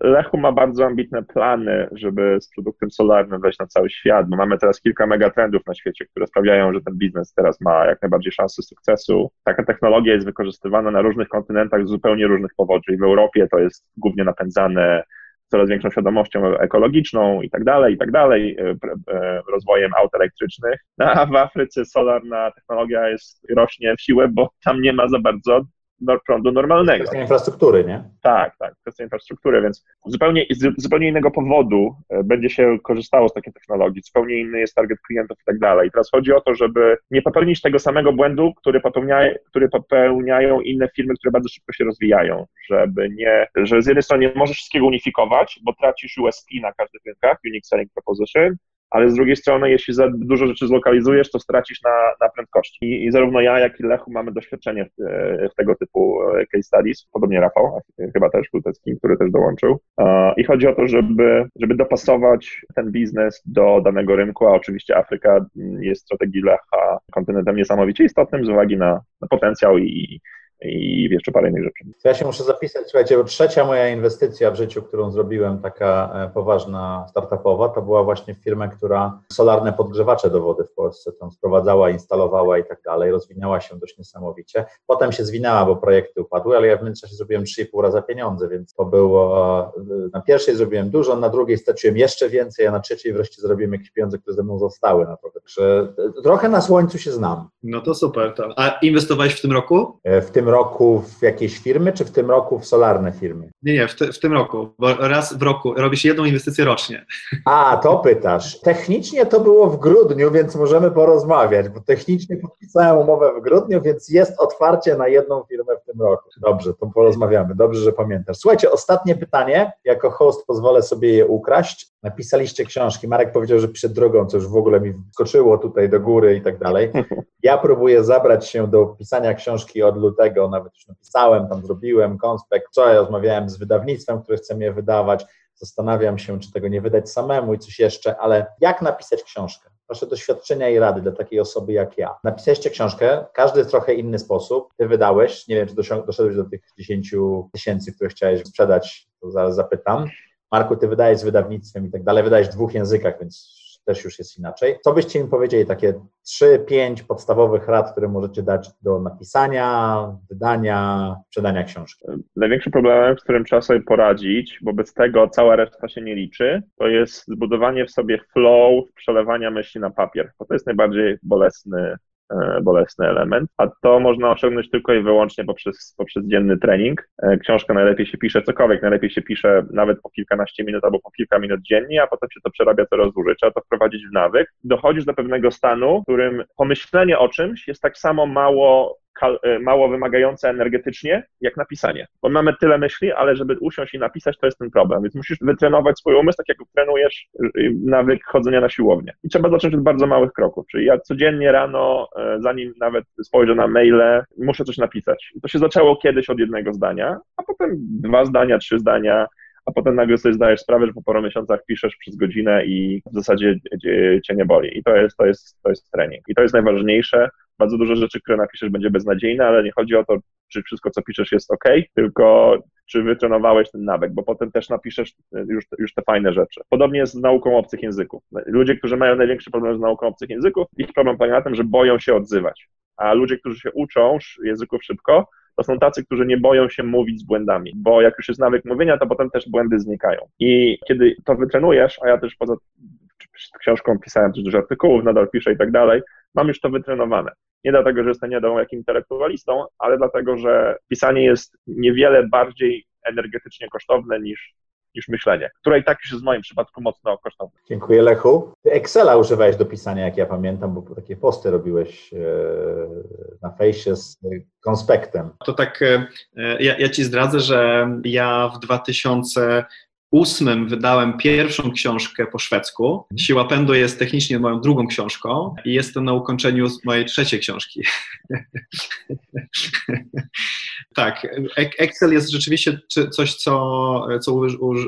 Lechu ma bardzo ambitne plany, żeby z produktem solarnym wejść na cały świat, bo mamy teraz kilka megatrendów na świecie, które sprawiają, że ten biznes teraz ma jak najbardziej szansę sukcesu. Taka technologia jest wykorzystywana na różnych kontynentach z zupełnie różnych powodów. W Europie to jest głównie napędzane coraz większą świadomością ekologiczną i tak dalej, i tak dalej, e, e, rozwojem aut elektrycznych. No, a w Afryce solarna technologia jest, rośnie w siłę, bo tam nie ma za bardzo prądu normalnego. Kwestia infrastruktury, nie? Tak, tak, kwestia infrastruktury, więc zupełnie, z zupełnie innego powodu e, będzie się korzystało z takiej technologii, zupełnie inny jest target klientów i tak dalej. I teraz chodzi o to, żeby nie popełnić tego samego błędu, który, popełnia, który popełniają inne firmy, które bardzo szybko się rozwijają, żeby nie, że z jednej strony nie możesz wszystkiego unifikować, bo tracisz USP na każdych rynkach, Unique Selling Proposition, ale z drugiej strony, jeśli za dużo rzeczy zlokalizujesz, to stracisz na, na prędkości. I, I, zarówno ja, jak i Lechu mamy doświadczenie w, w, tego typu e, case studies, podobnie Rafał, chyba też Kultecki, który też dołączył. I chodzi o to, żeby, żeby dopasować ten biznes do danego rynku, a oczywiście Afryka jest strategii Lecha kontynentem niesamowicie istotnym z uwagi na, na potencjał i, i jeszcze parę innych rzeczy. Ja się muszę zapisać, słuchajcie, bo trzecia moja inwestycja w życiu, którą zrobiłem, taka e, poważna, startupowa, to była właśnie firma, która solarne podgrzewacze do wody w Polsce tam sprowadzała, instalowała i tak dalej, rozwinęła się dość niesamowicie. Potem się zwinęła, bo projekty upadły, ale ja w międzyczasie zrobiłem 3,5 raza pieniądze, więc to było, e, na pierwszej zrobiłem dużo, na drugiej straciłem jeszcze więcej, a na trzeciej wreszcie zrobiłem jakieś pieniądze, które ze mną zostały na to. Także e, trochę na słońcu się znam. No to super. To. A inwestowałeś w tym roku? W tym roku w jakieś firmy, czy w tym roku w solarne firmy? Nie, nie, w, te, w tym roku, bo raz w roku robisz jedną inwestycję rocznie. A, to pytasz. Technicznie to było w grudniu, więc możemy porozmawiać, bo technicznie podpisałem umowę w grudniu, więc jest otwarcie na jedną firmę w tym roku. Dobrze, to porozmawiamy. Dobrze, że pamiętasz. Słuchajcie, ostatnie pytanie. Jako host pozwolę sobie je ukraść. Napisaliście książki. Marek powiedział, że przed drogą, co już w ogóle mi skoczyło tutaj do góry i tak dalej. Ja próbuję zabrać się do pisania książki od lutego, nawet już napisałem, tam zrobiłem konspekt. Wczoraj rozmawiałem z wydawnictwem, które chce mnie wydawać. Zastanawiam się, czy tego nie wydać samemu i coś jeszcze, ale jak napisać książkę? Wasze doświadczenia i rady dla takiej osoby jak ja. Napisaliście książkę, każdy w trochę inny sposób. Ty wydałeś, nie wiem, czy doszedłeś do tych 10 tysięcy, które chciałeś sprzedać, to zaraz zapytam. Marku, ty wydajesz z wydawnictwem i tak dalej, wydajesz w dwóch językach, więc też już jest inaczej. Co byście mi powiedzieli, takie 3-5 podstawowych rad, które możecie dać do napisania, wydania, sprzedania książki? Największym problemem, z którym trzeba sobie poradzić, bo bez tego cała reszta się nie liczy, to jest zbudowanie w sobie flow przelewania myśli na papier, bo to jest najbardziej bolesny bolesny element, a to można osiągnąć tylko i wyłącznie poprzez, poprzez dzienny trening. E, książka najlepiej się pisze, cokolwiek najlepiej się pisze nawet po kilkanaście minut albo po kilka minut dziennie, a potem się to przerabia coraz dłużej. Trzeba to wprowadzić w nawyk. Dochodzisz do pewnego stanu, w którym pomyślenie o czymś jest tak samo mało E, mało wymagające energetycznie, jak napisanie. Bo mamy tyle myśli, ale żeby usiąść i napisać, to jest ten problem. Więc musisz wytrenować swój umysł, tak jak trenujesz y, nawyk chodzenia na siłownię. I trzeba zacząć od bardzo małych kroków. Czyli ja codziennie rano, e, zanim nawet spojrzę na maile, muszę coś napisać. I to się zaczęło kiedyś od jednego zdania, a potem dwa zdania, trzy zdania, a potem nagle sobie zdajesz sprawę, że po paru miesiącach piszesz przez godzinę i w zasadzie cię nie boli. I to jest, to jest, to jest trening. I to jest najważniejsze. Bardzo dużo rzeczy, które napiszesz, będzie beznadziejne, ale nie chodzi o to, czy wszystko, co piszesz, jest ok, tylko czy wytrenowałeś ten nawyk, bo potem też napiszesz już, już te fajne rzeczy. Podobnie jest z nauką obcych języków. Ludzie, którzy mają największy problem z nauką obcych języków, ich problem polega na tym, że boją się odzywać. A ludzie, którzy się uczą języków szybko, to są tacy, którzy nie boją się mówić z błędami, bo jak już jest nawyk mówienia, to potem też błędy znikają. I kiedy to wytrenujesz, a ja też poza książką pisałem też dużo artykułów, nadal piszę i tak dalej, mam już to wytrenowane. Nie dlatego, że jestem nie jakim intelektualistą, ale dlatego, że pisanie jest niewiele bardziej energetycznie kosztowne niż niż myślenie, które i tak już jest w moim przypadku mocno kosztowne. Dziękuję Lechu. Ty Excela używałeś do pisania, jak ja pamiętam, bo takie posty robiłeś e, na fejsie z konspektem. To tak, e, ja, ja Ci zdradzę, że ja w 2000 ósmym wydałem pierwszą książkę po szwedzku. Mhm. Siła pędu jest technicznie moją drugą książką i jestem na ukończeniu mojej trzeciej książki. tak, Excel jest rzeczywiście coś, co, co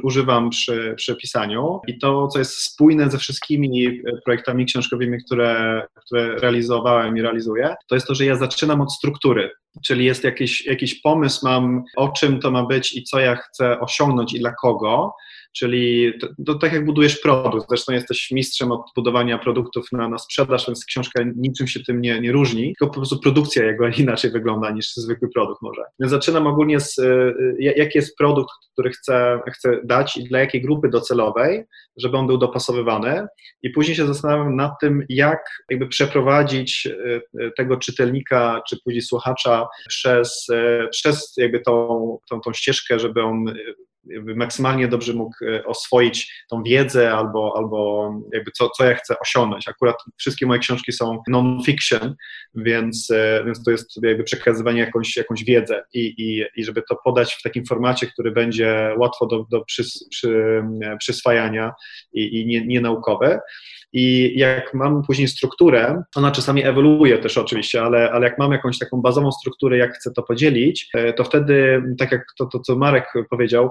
używam przy, przy pisaniu i to, co jest spójne ze wszystkimi projektami książkowymi, które, które realizowałem i realizuję, to jest to, że ja zaczynam od struktury. Czyli jest jakiś, jakiś pomysł, mam o czym to ma być i co ja chcę osiągnąć i dla kogo. Czyli to, to tak jak budujesz produkt, zresztą jesteś mistrzem od budowania produktów na, na sprzedaż, więc książka niczym się tym nie, nie różni, tylko po prostu produkcja jego inaczej wygląda niż zwykły produkt może. Więc zaczynam ogólnie z, y, jaki jest produkt, który chcę, chcę dać i dla jakiej grupy docelowej, żeby on był dopasowywany. I później się zastanawiam nad tym, jak jakby przeprowadzić tego czytelnika, czy później słuchacza przez, przez jakby tą, tą, tą ścieżkę, żeby on maksymalnie dobrze mógł e, oswoić tą wiedzę albo, albo jakby co, co ja chcę osiągnąć. Akurat wszystkie moje książki są non-fiction, więc, e, więc to jest jakby przekazywanie jakąś, jakąś wiedzę i, i, i żeby to podać w takim formacie, który będzie łatwo do, do przys, przy, przyswajania i, i nie, nie naukowe. I jak mam później strukturę, ona czasami ewoluuje też oczywiście, ale, ale jak mam jakąś taką bazową strukturę, jak chcę to podzielić, e, to wtedy, tak jak to, to co Marek powiedział,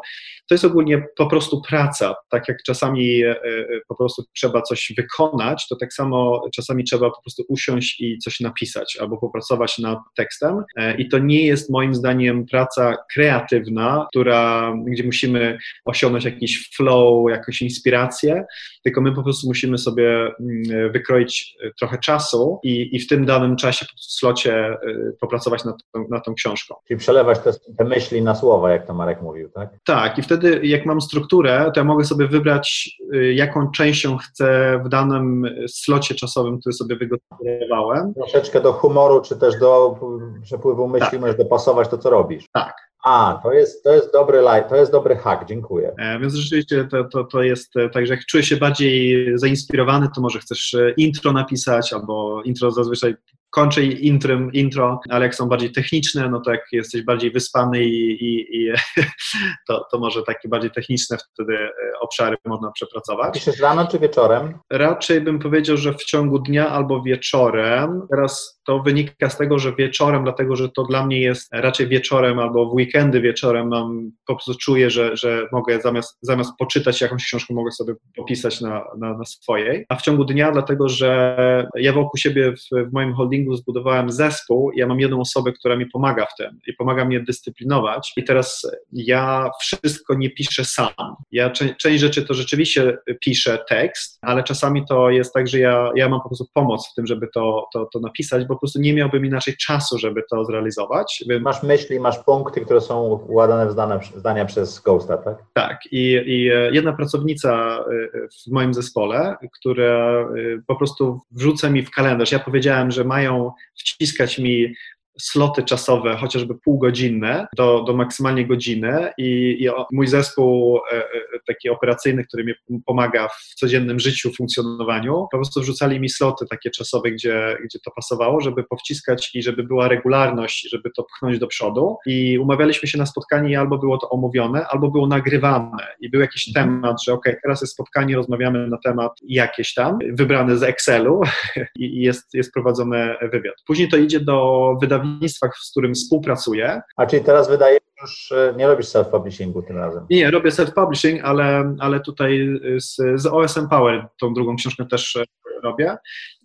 to jest ogólnie po prostu praca. Tak jak czasami e, e, po prostu trzeba coś wykonać, to tak samo czasami trzeba po prostu usiąść i coś napisać albo popracować nad tekstem. I to nie jest moim zdaniem praca kreatywna, która, gdzie musimy osiągnąć jakiś flow, jakąś inspirację, tylko my po prostu musimy sobie Mm, wykroić e, trochę czasu i, i w tym danym czasie po slocie e, popracować nad, nad tą książką. Czyli przelewać te, te, myśli na słowa, jak to Marek mówił, tak? Tak, i wtedy jak mam strukturę, to ja mogę sobie wybrać, jaką częścią chcę w danym slocie czasowym, który sobie wygospodarowałem. Troszeczkę do humoru, czy też do przepływu myśli tak. możesz dopasować to, co robisz. Tak, a, to jest, to jest dobry light, to jest dobry hack, dziękuję. E, więc rzeczywiście to, to, to jest e, tak, że jak czujesz się bardziej zainspirowany, to może chcesz e, intro napisać, albo intro zazwyczaj kończę intrym, intro, ale jak są bardziej techniczne, no to jak jesteś bardziej wyspany i, i, i to, to może takie bardziej techniczne wtedy e, obszary można przepracować. Piszesz rano czy wieczorem? Raczej bym powiedział, że w ciągu dnia albo wieczorem. Teraz to wynika z tego, że wieczorem, dlatego że to dla mnie jest raczej wieczorem albo w weekendy wieczorem mam, po prostu czuję, że, że mogę zamiast, zamiast poczytać jakąś książkę, mogę sobie popisać na, na, na swojej. A w ciągu dnia, dlatego że ja wokół siebie w, w moim holdingu marketingu zbudowałem zespół, ja mam jedną osobę, która mi pomaga w tym i pomaga mnie dyscyplinować. I teraz ja wszystko nie piszę sam. Ja część rzeczy to rzeczywiście piszę tekst, ale czasami to jest tak, że ja, ja mam po prostu pomoc w tym, żeby to, to, to napisać, bo po prostu nie miałbym inaczej czasu, żeby to zrealizować. Więc... Masz myśli, masz punkty, które są układane w zdania, zdania przez Ghosta, tak? Tak. I, I jedna pracownica y, w moim zespole, która po prostu wrzuca mi w kalendarz. Ja powiedziałem, że mają wciskać mi sloty czasowe, chociażby półgodzinne do, do maksymalnie godziny i, i mój zespół e, e, taki operacyjny, który mi pomaga w codziennym życiu, funkcjonowaniu, po prostu wrzucali mi sloty takie czasowe, gdzie, gdzie to pasowało, żeby powciskać i żeby była regularność, żeby to pchnąć do przodu i umawialiśmy się na spotkanie i albo było to omówione, albo było nagrywane i był jakiś mhm. temat, że ok, teraz jest spotkanie, rozmawiamy na temat jakieś tam, wybrane z Excelu i jest, jest prowadzony wywiad. Później to idzie do wydawnictwa wydawnictwach, z którym współpracuję. A czyli teraz wydaje już e, nie robisz self-publishingu tym razem? Nie, robię self-publishing, ale, ale tutaj z, z OSM Power tą drugą książkę też e, robię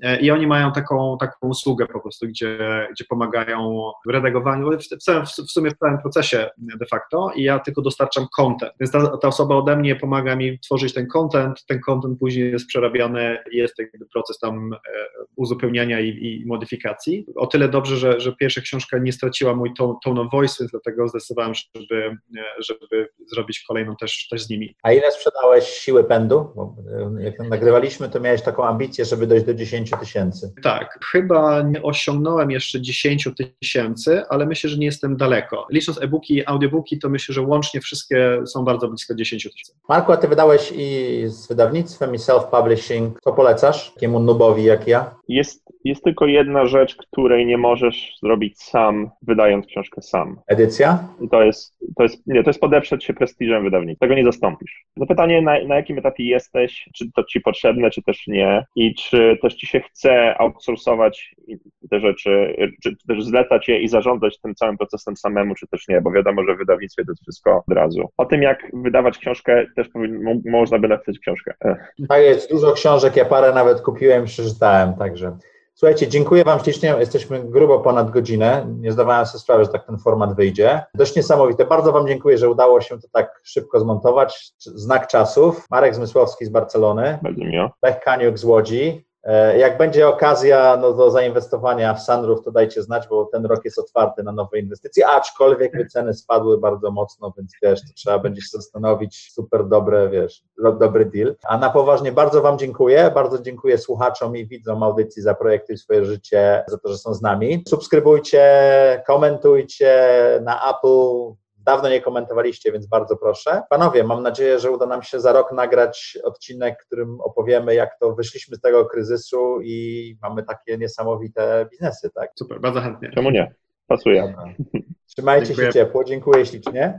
e, i oni mają taką, taką usługę po prostu, gdzie, gdzie pomagają w redagowaniu, w, w, w sumie w całym procesie de facto i ja tylko dostarczam content, więc ta, ta osoba ode mnie pomaga mi tworzyć ten content, ten content później jest przerabiany jest jakby proces tam uzupełniania i, i modyfikacji. O tyle dobrze, że, że pierwsza książka nie straciła mój tone of voice, więc dlatego zdecydowałem żeby, żeby zrobić kolejną też, też z nimi. A ile sprzedałeś siły pędu? Bo e, jak nagrywaliśmy, to miałeś taką ambicję, żeby dojść do 10 tysięcy. Tak, chyba nie osiągnąłem jeszcze 10 tysięcy, ale myślę, że nie jestem daleko. Licząc e-booki i audiobooki, to myślę, że łącznie wszystkie są bardzo blisko 10 tysięcy. Marku, a ty wydałeś i z wydawnictwem, i self-publishing. Co polecasz takiemu nubowi jak ja? Jest, jest tylko jedna rzecz, której nie możesz zrobić sam, wydając książkę sam. Edycja? I to jest, to jest, nie, to jest podeprzeć się prestiżem wydawnictwa. Tego nie zastąpisz. No pytanie, na, na jakim etapie jesteś, czy to ci potrzebne, czy też nie i czy też ci się chce outsourcować te rzeczy, czy, też zlecać je i zarządzać tym całym procesem samemu, czy też nie, bo wiadomo, że w wydawnictwie to jest wszystko od razu. O tym, jak wydawać książkę, też można by napisać książkę. Tak jest, dużo książek, ja parę nawet kupiłem, przeczytałem, także Słuchajcie, dziękuję Wam ślicznie. Jesteśmy grubo ponad godzinę. Nie zdawałem sobie sprawy, że tak ten format wyjdzie. Dość niesamowite. Bardzo Wam dziękuję, że udało się to tak szybko zmontować. Znak czasów. Marek Zmysłowski z Barcelony. Bardzo miło. Lech Kaniuk z Łodzi. E, jak będzie okazja no, do zainwestowania w Sunroof, to dajcie znać, bo ten rok jest otwarty na nowe inwestycje, aczkolwiek wyceny spadły bardzo mocno, więc wiesz, to trzeba będzie się zastanowić, super dobre, wiesz, dobry deal. A na poważnie bardzo Wam dziękuję, bardzo dziękuję słuchaczom i widzom audycji za Projektuj Swoje Życie, za to, że są z nami. Subskrybujcie, komentujcie na Apple, Dawno nie komentowaliście, więc bardzo proszę. Panowie, mam nadzieję, że uda nam się za rok nagrać odcinek, w którym opowiemy, jak to wyszliśmy z tego kryzysu i mamy takie niesamowite biznesy, tak? Super, bardzo chętnie. Czemu nie? Pasuje. Dobra. Trzymajcie Dziękuję. się ciepło, dziękuję ślicznie.